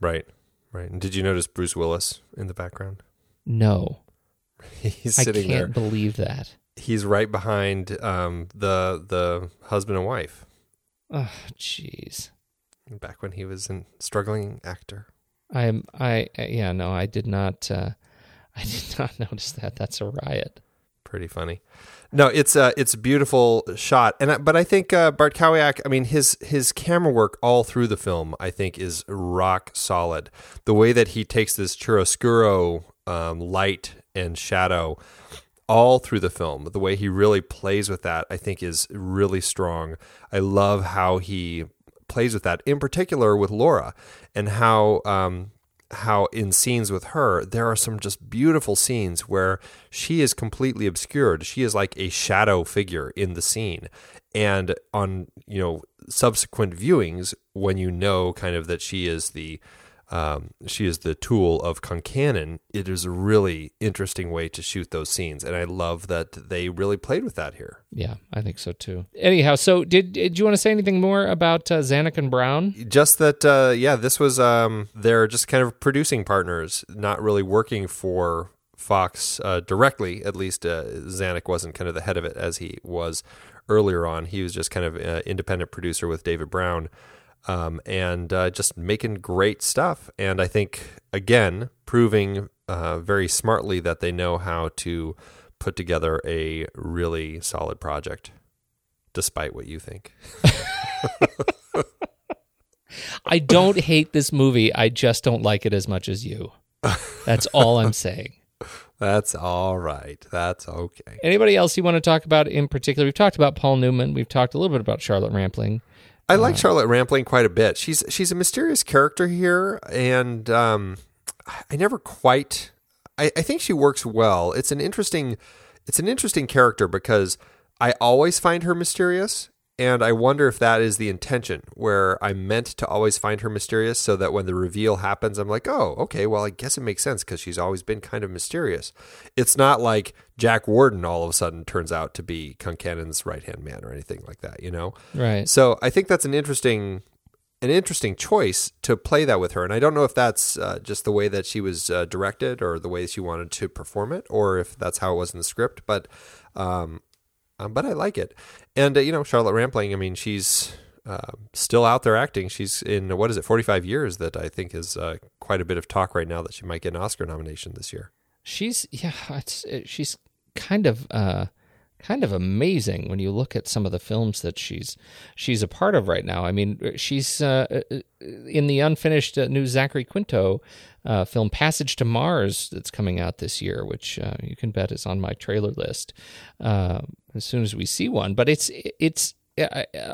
Right, right. And did you notice Bruce Willis in the background? No, He's I sitting can't there. believe that. He's right behind um, the the husband and wife. Oh, jeez. Back when he was a struggling actor. I'm. I. Yeah. No, I did not. Uh, I did not notice that. That's a riot. pretty funny. No, it's a it's a beautiful shot, and I, but I think uh, Bartkowiak. I mean, his his camera work all through the film, I think, is rock solid. The way that he takes this chiaroscuro um, light and shadow all through the film, the way he really plays with that, I think, is really strong. I love how he plays with that, in particular with Laura, and how um, how in scenes with her there are some just beautiful scenes where she is completely obscured. She is like a shadow figure in the scene. And on you know subsequent viewings when you know kind of that she is the um, she is the tool of Concannon. It is a really interesting way to shoot those scenes, and I love that they really played with that here. Yeah, I think so too. Anyhow, so did did you want to say anything more about uh, Zanuck and Brown? just that uh, yeah this was um, they're just kind of producing partners not really working for fox uh, directly at least uh, zanuck wasn't kind of the head of it as he was earlier on he was just kind of an independent producer with david brown um, and uh, just making great stuff. And I think again, proving uh, very smartly that they know how to put together a really solid project, despite what you think. I don't hate this movie. I just don't like it as much as you. That's all I'm saying. That's all right. That's okay. Anybody else you want to talk about in particular? We've talked about Paul Newman. We've talked a little bit about Charlotte Rampling. I like Charlotte Rampling quite a bit. She's she's a mysterious character here, and um, I never quite. I, I think she works well. It's an interesting, it's an interesting character because I always find her mysterious, and I wonder if that is the intention, where I'm meant to always find her mysterious so that when the reveal happens, I'm like, oh, okay, well, I guess it makes sense because she's always been kind of mysterious. It's not like Jack Warden all of a sudden turns out to be Concannon's right hand man or anything like that, you know? Right. So I think that's an interesting. An interesting choice to play that with her, and I don't know if that's uh, just the way that she was uh, directed, or the way she wanted to perform it, or if that's how it was in the script. But um, um, but I like it. And uh, you know, Charlotte Rampling. I mean, she's uh, still out there acting. She's in what is it, forty five years? That I think is uh, quite a bit of talk right now that she might get an Oscar nomination this year. She's yeah, it, she's kind of uh, kind of amazing when you look at some of the films that she's she's a part of right now. I mean, she's uh, uh in the unfinished uh, new Zachary Quinto uh, film Passage to Mars that's coming out this year, which uh, you can bet is on my trailer list uh, as soon as we see one. But it's it's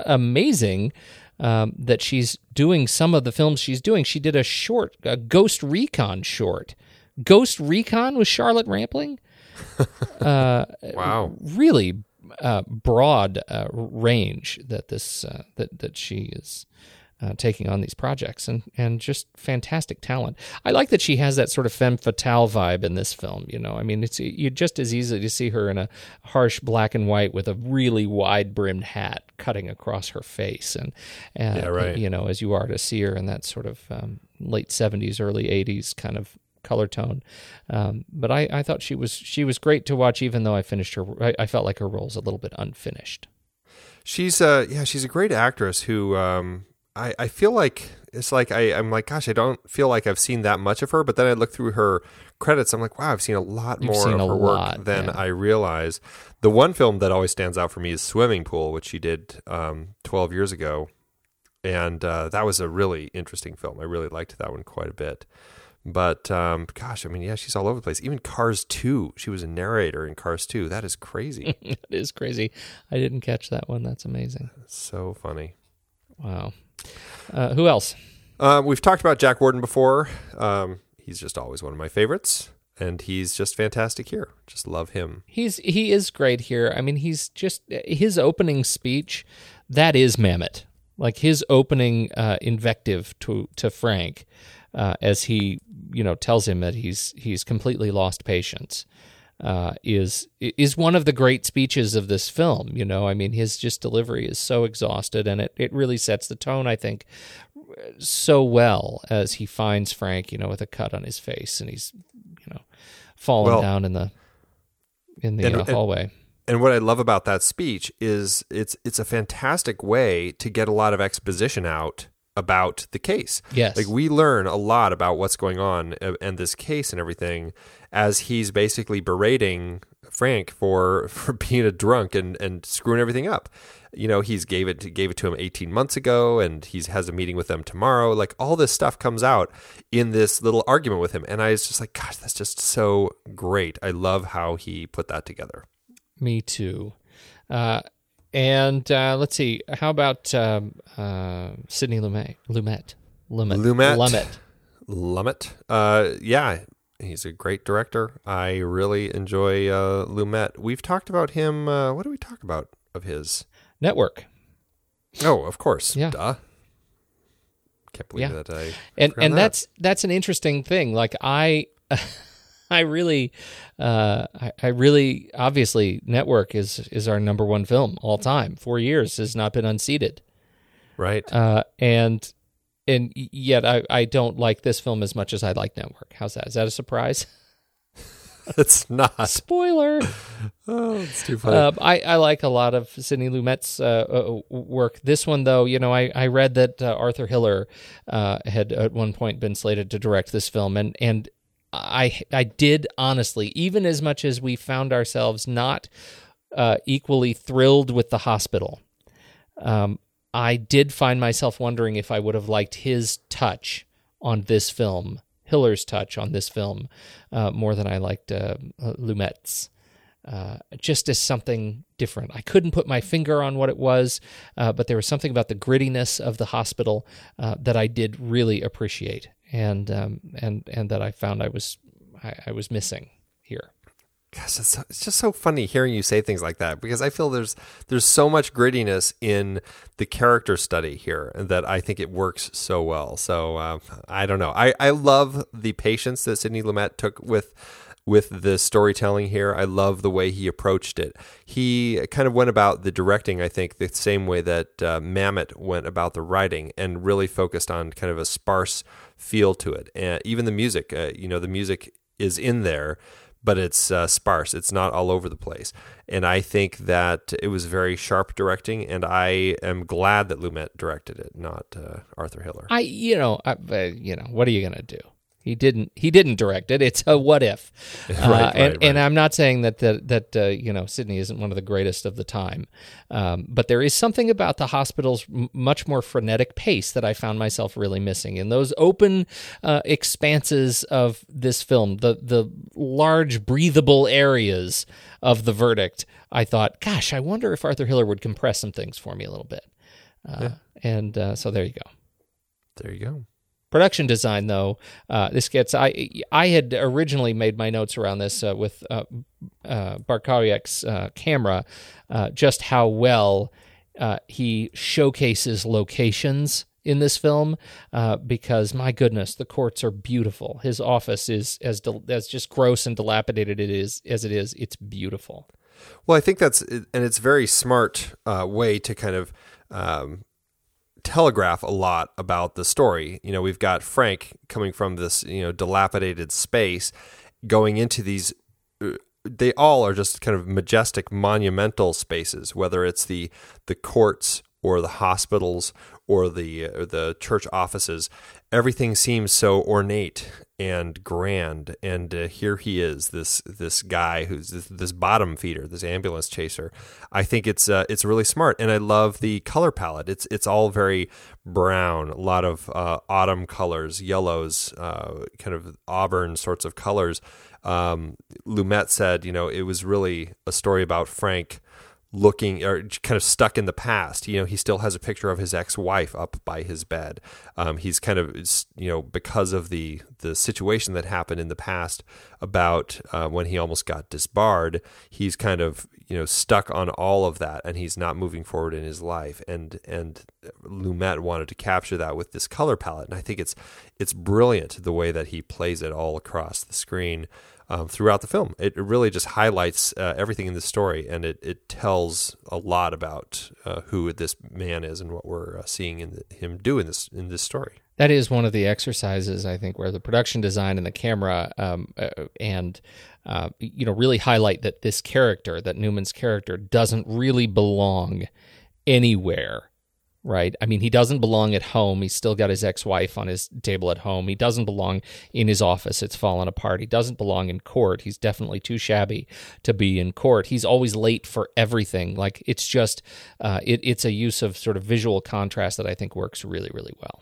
amazing. Um, that she's doing some of the films she's doing. She did a short, a Ghost Recon short. Ghost Recon with Charlotte Rampling. uh, wow, really uh, broad uh, range that this uh, that that she is. Uh, taking on these projects and and just fantastic talent. I like that she has that sort of femme fatale vibe in this film. You know, I mean, it's you just as easy to see her in a harsh black and white with a really wide brimmed hat cutting across her face, and, and yeah, right. you know, as you are to see her in that sort of um, late seventies, early eighties kind of color tone. Um, but I, I thought she was she was great to watch, even though I finished her. I, I felt like her role's a little bit unfinished. She's uh yeah she's a great actress who um I I feel like it's like I I'm like gosh I don't feel like I've seen that much of her, but then I look through her credits I'm like wow I've seen a lot You've more of her lot, work than yeah. I realize. The one film that always stands out for me is Swimming Pool, which she did um 12 years ago. And uh, that was a really interesting film. I really liked that one quite a bit. But um, gosh, I mean, yeah, she's all over the place. Even Cars 2, she was a narrator in Cars 2. That is crazy. it is crazy. I didn't catch that one. That's amazing. so funny. Wow. Uh, who else? Um, we've talked about Jack Warden before. Um, he's just always one of my favorites, and he's just fantastic here. Just love him. He's he is great here. I mean, he's just his opening speech. That is Mamet. Like his opening uh, invective to to Frank, uh, as he you know tells him that he's he's completely lost patience uh, is is one of the great speeches of this film. You know, I mean, his just delivery is so exhausted, and it it really sets the tone. I think so well as he finds Frank, you know, with a cut on his face, and he's you know falling Well, down in the in the and- uh, and- hallway. And what I love about that speech is it's it's a fantastic way to get a lot of exposition out about the case. Yes. Like we learn a lot about what's going on uh, and this case and everything as he's basically berating Frank for for being a drunk and and screwing everything up. You know, he's gave it gave it to him 18 months ago and he has a meeting with them tomorrow. Like all this stuff comes out in this little argument with him and I was just like gosh, that's just so great. I love how he put that together. Me too. Uh, and uh, let's see. How about um, uh, Sidney Lumet? Lumet. Lumet. Lumet. Lumet. Lumet. Uh, yeah, he's a great director. I really enjoy uh, Lumet. We've talked about him. Uh, what do we talk about of his? Network. Oh, of course. Yeah. Duh. Can't believe Yeah. that I. and and that. that's that's an interesting thing. Like I, I really, uh, I, I really obviously Network is is our number one film all time. Four years has not been unseated, right. uh, and and yet I I don't like this film as much as I like Network. How's that? Is that a surprise? it's not. Spoiler. Oh, it's too funny. Uh, I, I like a lot of Sidney Lumet's uh, uh, work. This one, though, you know, I, I read that uh, Arthur Hiller uh, had at one point been slated to direct this film, and and I I did honestly, even as much as we found ourselves not uh, equally thrilled with the hospital, um, I did find myself wondering if I would have liked his touch on this film, Hiller's touch on this film, uh, more than I liked uh, Lumet's. Uh, just as something different. I couldn't put my finger on what it was, uh, but there was something about the grittiness of the hospital uh, that I did really appreciate, and um, and and that I found I was I, I was missing here. Gosh, it's, so, it's just so funny hearing you say things like that because I feel there's there's so much grittiness in the character study here that I think it works so well. So uh, I don't know. I, I love the patience that Sidney Lumet took with with the storytelling here. I love the way he approached it. He kind of went about the directing, I think, the same way that uh, Mamet went about the writing and really focused on kind of a sparse feel to it. And even the music, uh, you know, the music is in there, but it's uh, sparse. It's not all over the place. And I think that it was very sharp directing, and I am glad that Lumet directed it, not uh, Arthur Hiller. I, you know, I, uh, you know, what are you going to do? He didn't. He didn't direct it. It's a what if, right, uh, right, and, right. and I'm not saying that that that uh, you know Sidney isn't one of the greatest of the time, um, but there is something about the hospital's m- much more frenetic pace that I found myself really missing in those open uh, expanses of this film, the the large breathable areas of the verdict. I thought, gosh, I wonder if Arthur Hiller would compress some things for me a little bit, uh, and uh, so there you go. There you go. Production design, though, uh, this gets. I I had originally made my notes around this uh, with uh, uh, uh, camera, uh, just how well uh, he showcases locations in this film. Uh, because my goodness, the courts are beautiful. His office is as dil- as just gross and dilapidated it is as it is. It's beautiful. Well, I think that's and it's very smart uh, way to kind of um, telegraph a lot about the story. You know, we've got Frank coming from this you know dilapidated space, going into these. uh, They all are just kind of majestic, monumental spaces. Whether it's the the courts or the hospitals or the uh, the church offices, everything seems so ornate and grand. And uh, here he is, this this guy who's this, this bottom feeder, this ambulance chaser. I think it's uh, it's really smart, and I love the color palette. It's it's all very brown, a lot of uh, autumn colors, yellows, uh, kind of auburn sorts of colors. Um, Lumet said, you know, it was really a story about Frank looking or kind of stuck in the past. You know, he still has a picture of his ex-wife up by his bed. Um, he's kind of, you know, because of the the situation that happened in the past about uh, when he almost got disbarred. He's kind of, you know, stuck on all of that, and he's not moving forward in his life. And and Lumet wanted to capture that with this color palette, and I think it's it's brilliant the way that he plays it all across the screen um, throughout the film. It really just highlights uh, everything in the story, and it, it tells a lot about uh, who this man is and what we're uh, seeing in the, him do in this in this story. That is one of the exercises I think where the production design and the camera um, uh, and uh, you know really highlight that this character, that Newman's character, doesn't really belong anywhere. Right. I mean, he doesn't belong at home. He's still got his ex wife on his table at home. He doesn't belong in his office. It's fallen apart. He doesn't belong in court. He's definitely too shabby to be in court. He's always late for everything. Like, it's just, uh, it, it's a use of sort of visual contrast that I think works really, really well.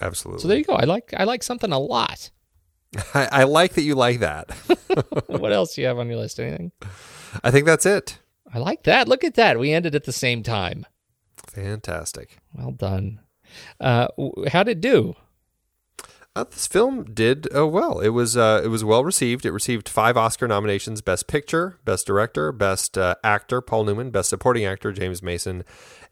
Absolutely. So there you go. I like I like something a lot. I, I like that you like that. what else do you have on your list? Anything? I think that's it. I like that. Look at that. We ended at the same time. Fantastic. Well done. Uh, how'd it do? Uh, this film did uh, well. It was uh, it was well received. It received five Oscar nominations: Best Picture, Best Director, Best uh, Actor Paul Newman, Best Supporting Actor James Mason,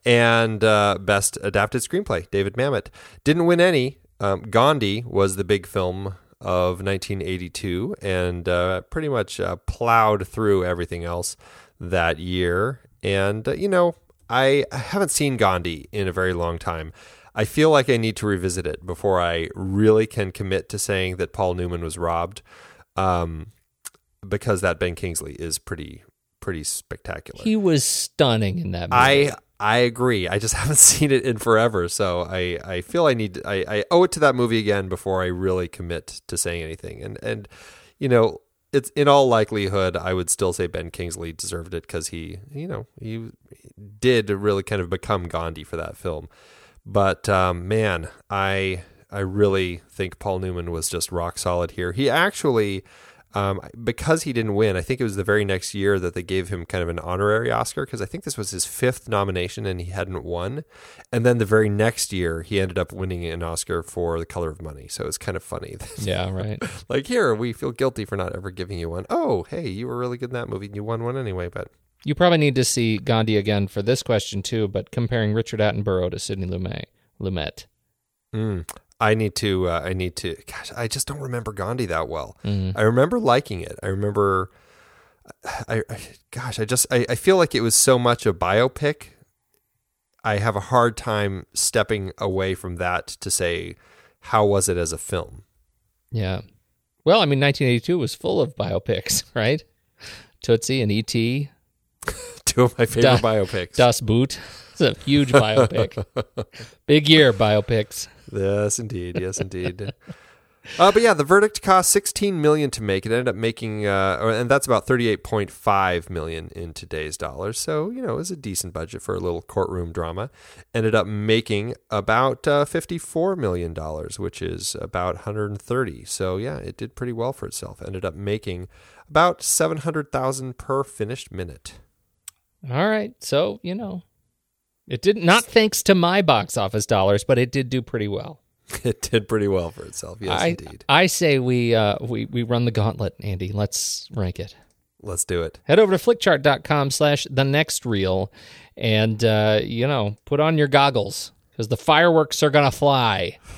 and uh, Best Adapted Screenplay David Mamet. Didn't win any. Um, Gandhi was the big film of 1982, and uh, pretty much uh, plowed through everything else that year. And uh, you know, I haven't seen Gandhi in a very long time. I feel like I need to revisit it before I really can commit to saying that Paul Newman was robbed. Um, because that Ben Kingsley is pretty pretty spectacular. He was stunning in that movie. I I agree. I just haven't seen it in forever, so I, I feel I need I, I owe it to that movie again before I really commit to saying anything. And and you know, it's in all likelihood I would still say Ben Kingsley deserved it because he you know he did really kind of become Gandhi for that film. But um, man, I I really think Paul Newman was just rock solid here. He actually um, because he didn't win, I think it was the very next year that they gave him kind of an honorary Oscar because I think this was his fifth nomination and he hadn't won. And then the very next year, he ended up winning an Oscar for The Color of Money. So it's kind of funny. yeah, right. like, here, we feel guilty for not ever giving you one. Oh, hey, you were really good in that movie and you won one anyway, but. You probably need to see Gandhi again for this question too, but comparing Richard Attenborough to Sidney Lumet. Lumet. Mm. I need to. Uh, I need to. Gosh, I just don't remember Gandhi that well. Mm. I remember liking it. I remember. I, I gosh, I just I, I feel like it was so much a biopic. I have a hard time stepping away from that to say how was it as a film. Yeah. Well, I mean, 1982 was full of biopics, right? Tootsie and E.T. Two of my favorite da, biopics. Das Boot. It's a huge biopic. Big year biopics. Yes, indeed. Yes, indeed. Uh, but yeah, the verdict cost 16 million to make. It ended up making, uh, and that's about 38.5 million in today's dollars. So you know, it was a decent budget for a little courtroom drama. Ended up making about uh, 54 million dollars, which is about 130. So yeah, it did pretty well for itself. Ended up making about 700,000 per finished minute. All right, so you know, it did not thanks to my box office dollars, but it did do pretty well. It did pretty well for itself. Yes, I, indeed. I say we uh, we we run the gauntlet, Andy. Let's rank it. Let's do it. Head over to flickchart.com slash the next reel and uh, you know, put on your goggles because the fireworks are gonna fly.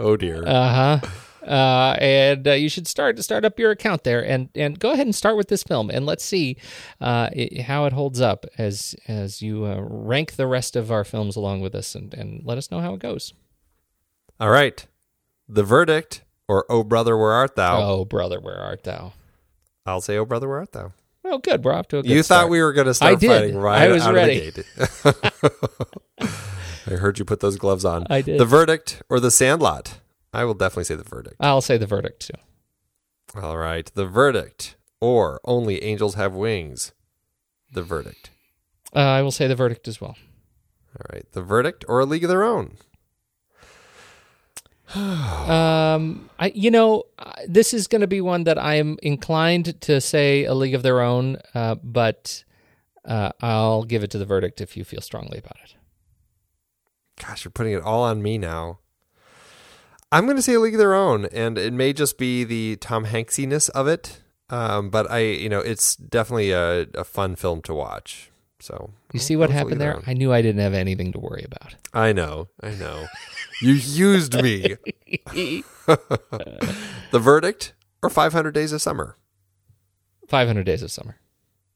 Oh dear. Uh huh. Uh, and uh, you should start to start up your account there and and go ahead and start with this film and let's see uh, it, how it holds up as as you uh, rank the rest of our films along with us and, and let us know how it goes. All right, the verdict or Oh brother where art thou? Oh brother where art thou? I'll say Oh brother where art thou? Oh, good. We're off to a good You start. thought we were going to start I did. fighting right I was out ready. of the gate. I heard you put those gloves on. I did. The verdict or the sandlot? I will definitely say the verdict. I'll say the verdict too. All right. The verdict or only angels have wings? The verdict. Uh, I will say the verdict as well. All right. The verdict or a league of their own? um, I you know this is going to be one that I am inclined to say a league of their own, uh, but uh, I'll give it to the verdict if you feel strongly about it. Gosh, you're putting it all on me now. I'm going to say a league of their own, and it may just be the Tom Hanksiness of it, um, but I, you know, it's definitely a, a fun film to watch. So you see what happened there? I knew I didn't have anything to worry about. I know, I know. you used me. the verdict or 500 Days of Summer? 500 Days of Summer.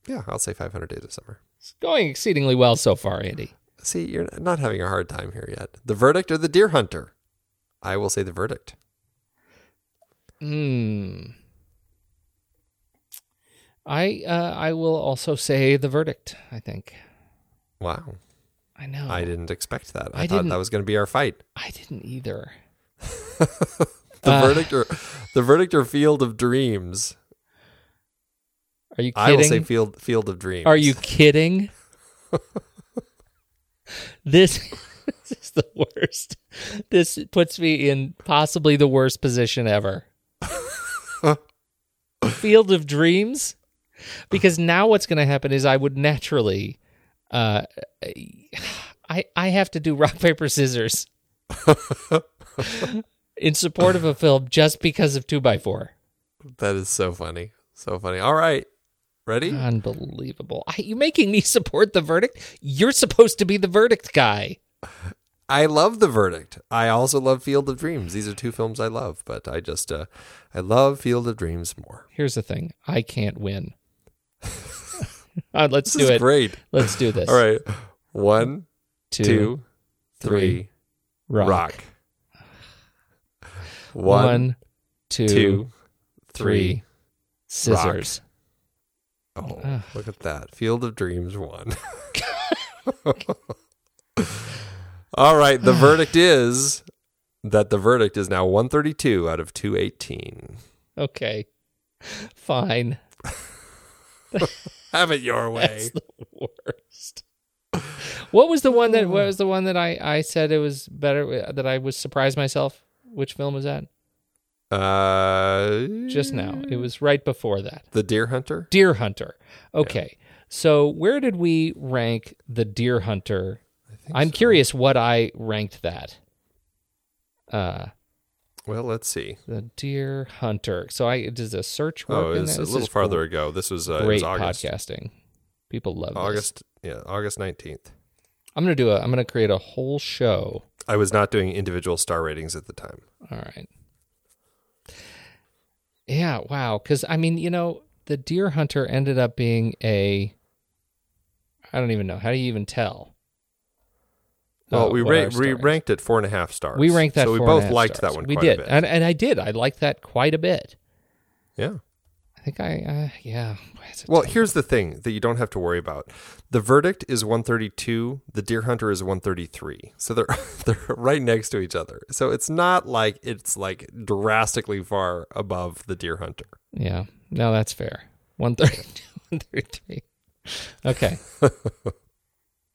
Yeah, I'll say 500 Days of Summer. It's going exceedingly well so far, Andy. See, you're not having a hard time here yet. The verdict or the Deer Hunter? I will say the verdict. Hmm. I uh, I will also say the verdict. I think. Wow. I know. I didn't expect that. I, I thought that was going to be our fight. I didn't either. The Uh. verdict or the verdict or Field of Dreams? Are you kidding? I will say Field Field of Dreams. Are you kidding? this, this is the worst. This puts me in possibly the worst position ever. Field of Dreams? Because now what's going to happen is I would naturally uh I I have to do rock paper scissors in support of a film just because of 2 by 4 That is so funny. So funny. All right. Ready? Unbelievable. I, you making me support the verdict? You're supposed to be the verdict guy. I love the verdict. I also love Field of Dreams. These are two films I love, but I just uh I love Field of Dreams more. Here's the thing I can't win. Uh, let's This do is it. great. Let's do this. All right. One, Two, two, three, rock. rock. One, One, two, two, three, three, Scissors. Oh, look at that. Field of Dreams one. All right, the verdict is that the verdict is now 132 out of 218. Okay. Fine. Have it your way. That's the worst. What was the one that what was the one that I I said it was better that I was surprised myself? Which film was that? Uh, Just now. It was right before that. The Deer Hunter? Deer Hunter. Okay. So where did we rank the Deer Hunter? I'm so. curious what I ranked that. Uh Well, let's see. the Deer Hunter. So I does a search work? Oh, in it's a little farther gr- ago. This was, uh, it great was August. podcasting. People love this. August, yeah, August 19th. I'm gonna do a. I'm gonna create a whole show. I was not doing individual star ratings at the time. All right. Yeah. Wow. Because I mean, you know, the Deer Hunter ended up being a. I don't even know. How do you even tell? Well, we, ra- we ranked it four and a half stars. We ranked that. So we four and a both liked stars. that one We quite did, a bit. and and I did. I liked that quite a bit. yeah. I think I. Uh, yeah. Why is it Well, here's the thing that you don't have to worry about. The verdict is 132. The Deer Hunter is 133. So they're they're right next to each other. So it's not like it's like drastically far above the Deer Hunter. Yeah. No, that's fair. 132, 133. Okay.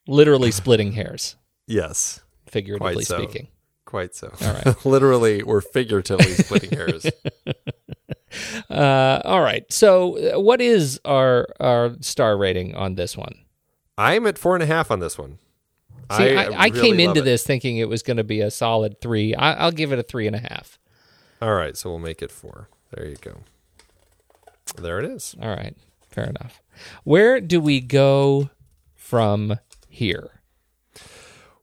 Literally splitting hairs, Yes, figuratively so. speaking. quite so. All right. Literally or figuratively splitting hairs. Uh, all right. So, uh, what is our our star rating on this one? I'm at four and a half on this one. See, I, I, really came into it. this thinking it was going to be a solid three. I, I'll give it a three and a half. All right, so we'll make it four. There you go. There it is. All right. Fair enough. Where do we go from here?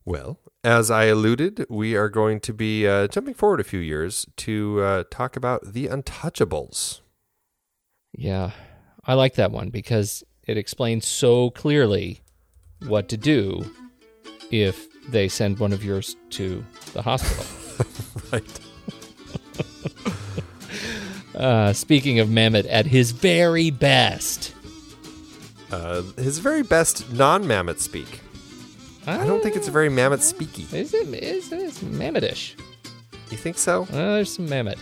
Well, as I alluded, we are going to be uh, jumping forward a few years to uh, talk about the Untouchables. Yeah, I like that one because it explains so clearly what to do if they send one of yours to the hospital. Right. uh, speaking of Mamet at his very best. Uh, his very best non-Mamet speak. I don't think it's very Mamet speaky. Is it? Is it? Mametish. You think so? Uh, there's some Mamet.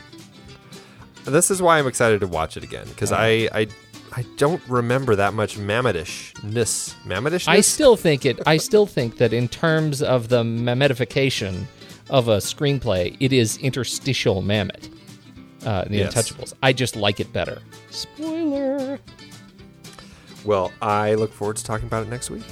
This is why I'm excited to watch it again because I, I I don't remember that much Mametishness. Mametishness. I still think it. I still think that in terms of the Mametification of a screenplay, it is interstitial Mamet. Uh, the Yes. Untouchables. I just like it better. Spoiler. Well, I look forward to talking about it next week.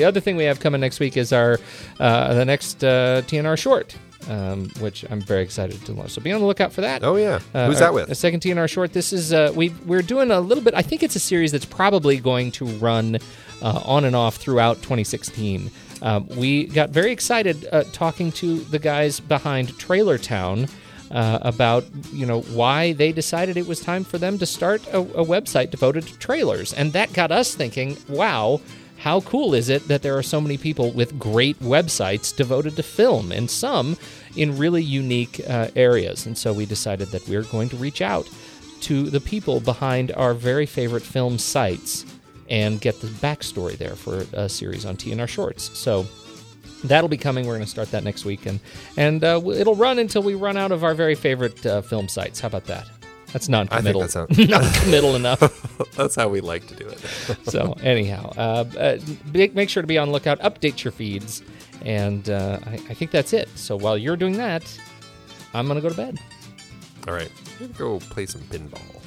The other thing we have coming next week is our uh, the next uh, TNR short, um, which I'm very excited to launch. So be on the lookout for that. Oh yeah, Uh, who's our- that with? The second TNR short. This is uh, we we're doing a little bit. I think it's a series that's probably going to run uh, on and off throughout 2016. Um, we got very excited uh, talking to the guys behind Trailer Town. Uh, about you know why they decided it was time for them to start a, a website devoted to trailers, and that got us thinking, wow, how cool is it that there are so many people with great websites devoted to film and some in really unique uh, areas? And so we decided that we're going to reach out to the people behind our very favorite film sites and get the backstory there for a series on TNR Shorts. So that'll be coming. We're going to start that next week, and and uh, it'll run until we run out of our very favorite uh, film sites. How about that? That's non-committal. that sounds- non-committal enough. That's how we like to do it. so anyhow, uh, uh, make, make sure to be on lookout. Update your feeds, and uh, I, I think that's it. So while you're doing that, I'm gonna go to bed. All right, I'm gonna go play some pinball.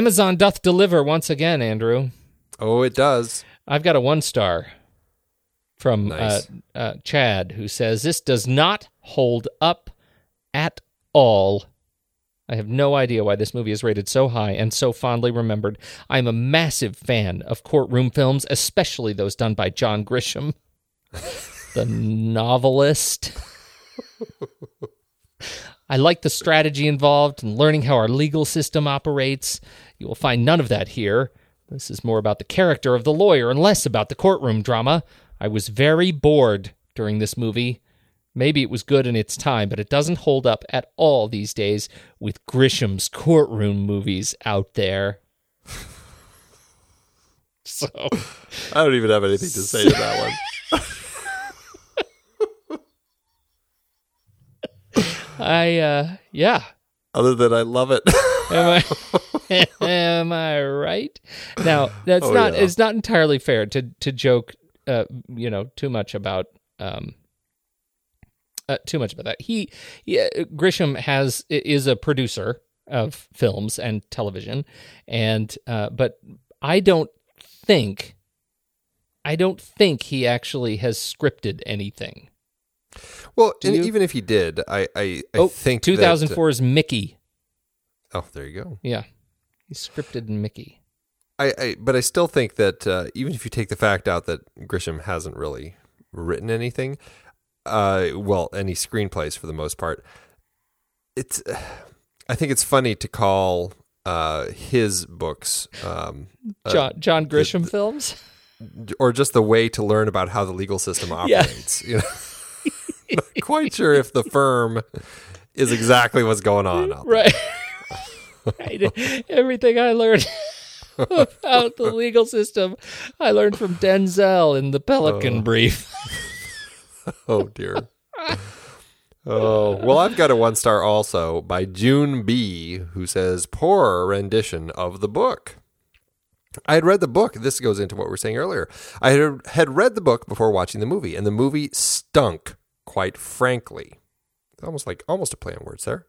Amazon doth deliver once again, Andrew. Oh, it does. I've got a one star from Nice. uh, uh, Chad who says this does not hold up at all. I have no idea why this movie is rated so high and so fondly remembered. I'm a massive fan of courtroom films, especially those done by John Grisham, the novelist. I like the strategy involved and learning how our legal system operates. You will find none of that here. This is more about the character of the lawyer and less about the courtroom drama. I was very bored during this movie. Maybe it was good in its time, but it doesn't hold up at all these days with Grisham's courtroom movies out there. so I don't even have anything to say to that one. I uh yeah. Other than I love it. Am I am I right? Now that's Oh, not yeah. it's not entirely fair to to joke uh you know too much about um uh, too much about that. He, yeah, Grisham has is a producer of films and television, and uh, but I don't think, I don't think he actually has scripted anything. Well, Do and you? even if he did, I I, I oh, think that- 2004's Mickey. oh, there you go. Yeah, he scripted Mickey. I, I but I still think that uh, even if you take the fact out that Grisham hasn't really written anything, uh, well, any screenplays for the most part, it's. I think it's funny to call uh, his books, um, uh, John John Grisham films. or just the way to learn about how the legal system Yeah. operates. You know, not quite sure if the firm is exactly what's going on. Out there. Right. right. Everything I learned about the legal system, I learned from Denzel in the Pelican Oh. Brief. Oh dear. Oh well, I've got a one star also by June B, who says poor rendition of the book. I had read the book. This goes into what we were saying earlier. I had, had read the book before watching the movie, and the movie stunk. Quite frankly, almost like almost a play on words there.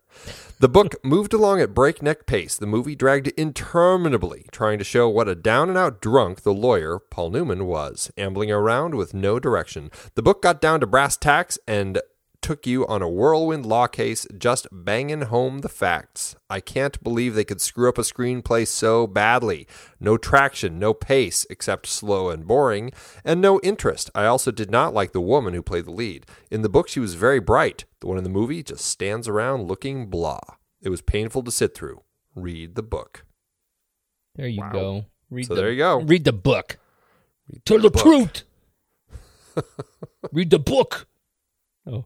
The book moved along at breakneck pace. The movie dragged interminably, trying to show what a down and out drunk the lawyer, Paul Newman, was, ambling around with no direction. The book got down to brass tacks and took you on a whirlwind law case, just banging home the facts. I can't believe they could screw up a screenplay so badly. No traction, no pace, except slow and boring, and no interest. I also did not like the woman who played the lead. In the book, she was very bright. The one in the movie just stands around looking blah. It was painful to sit through. Read the book. There you go. Read So the, there you go. Read the book. Tell the book. truth. read the book. Oh,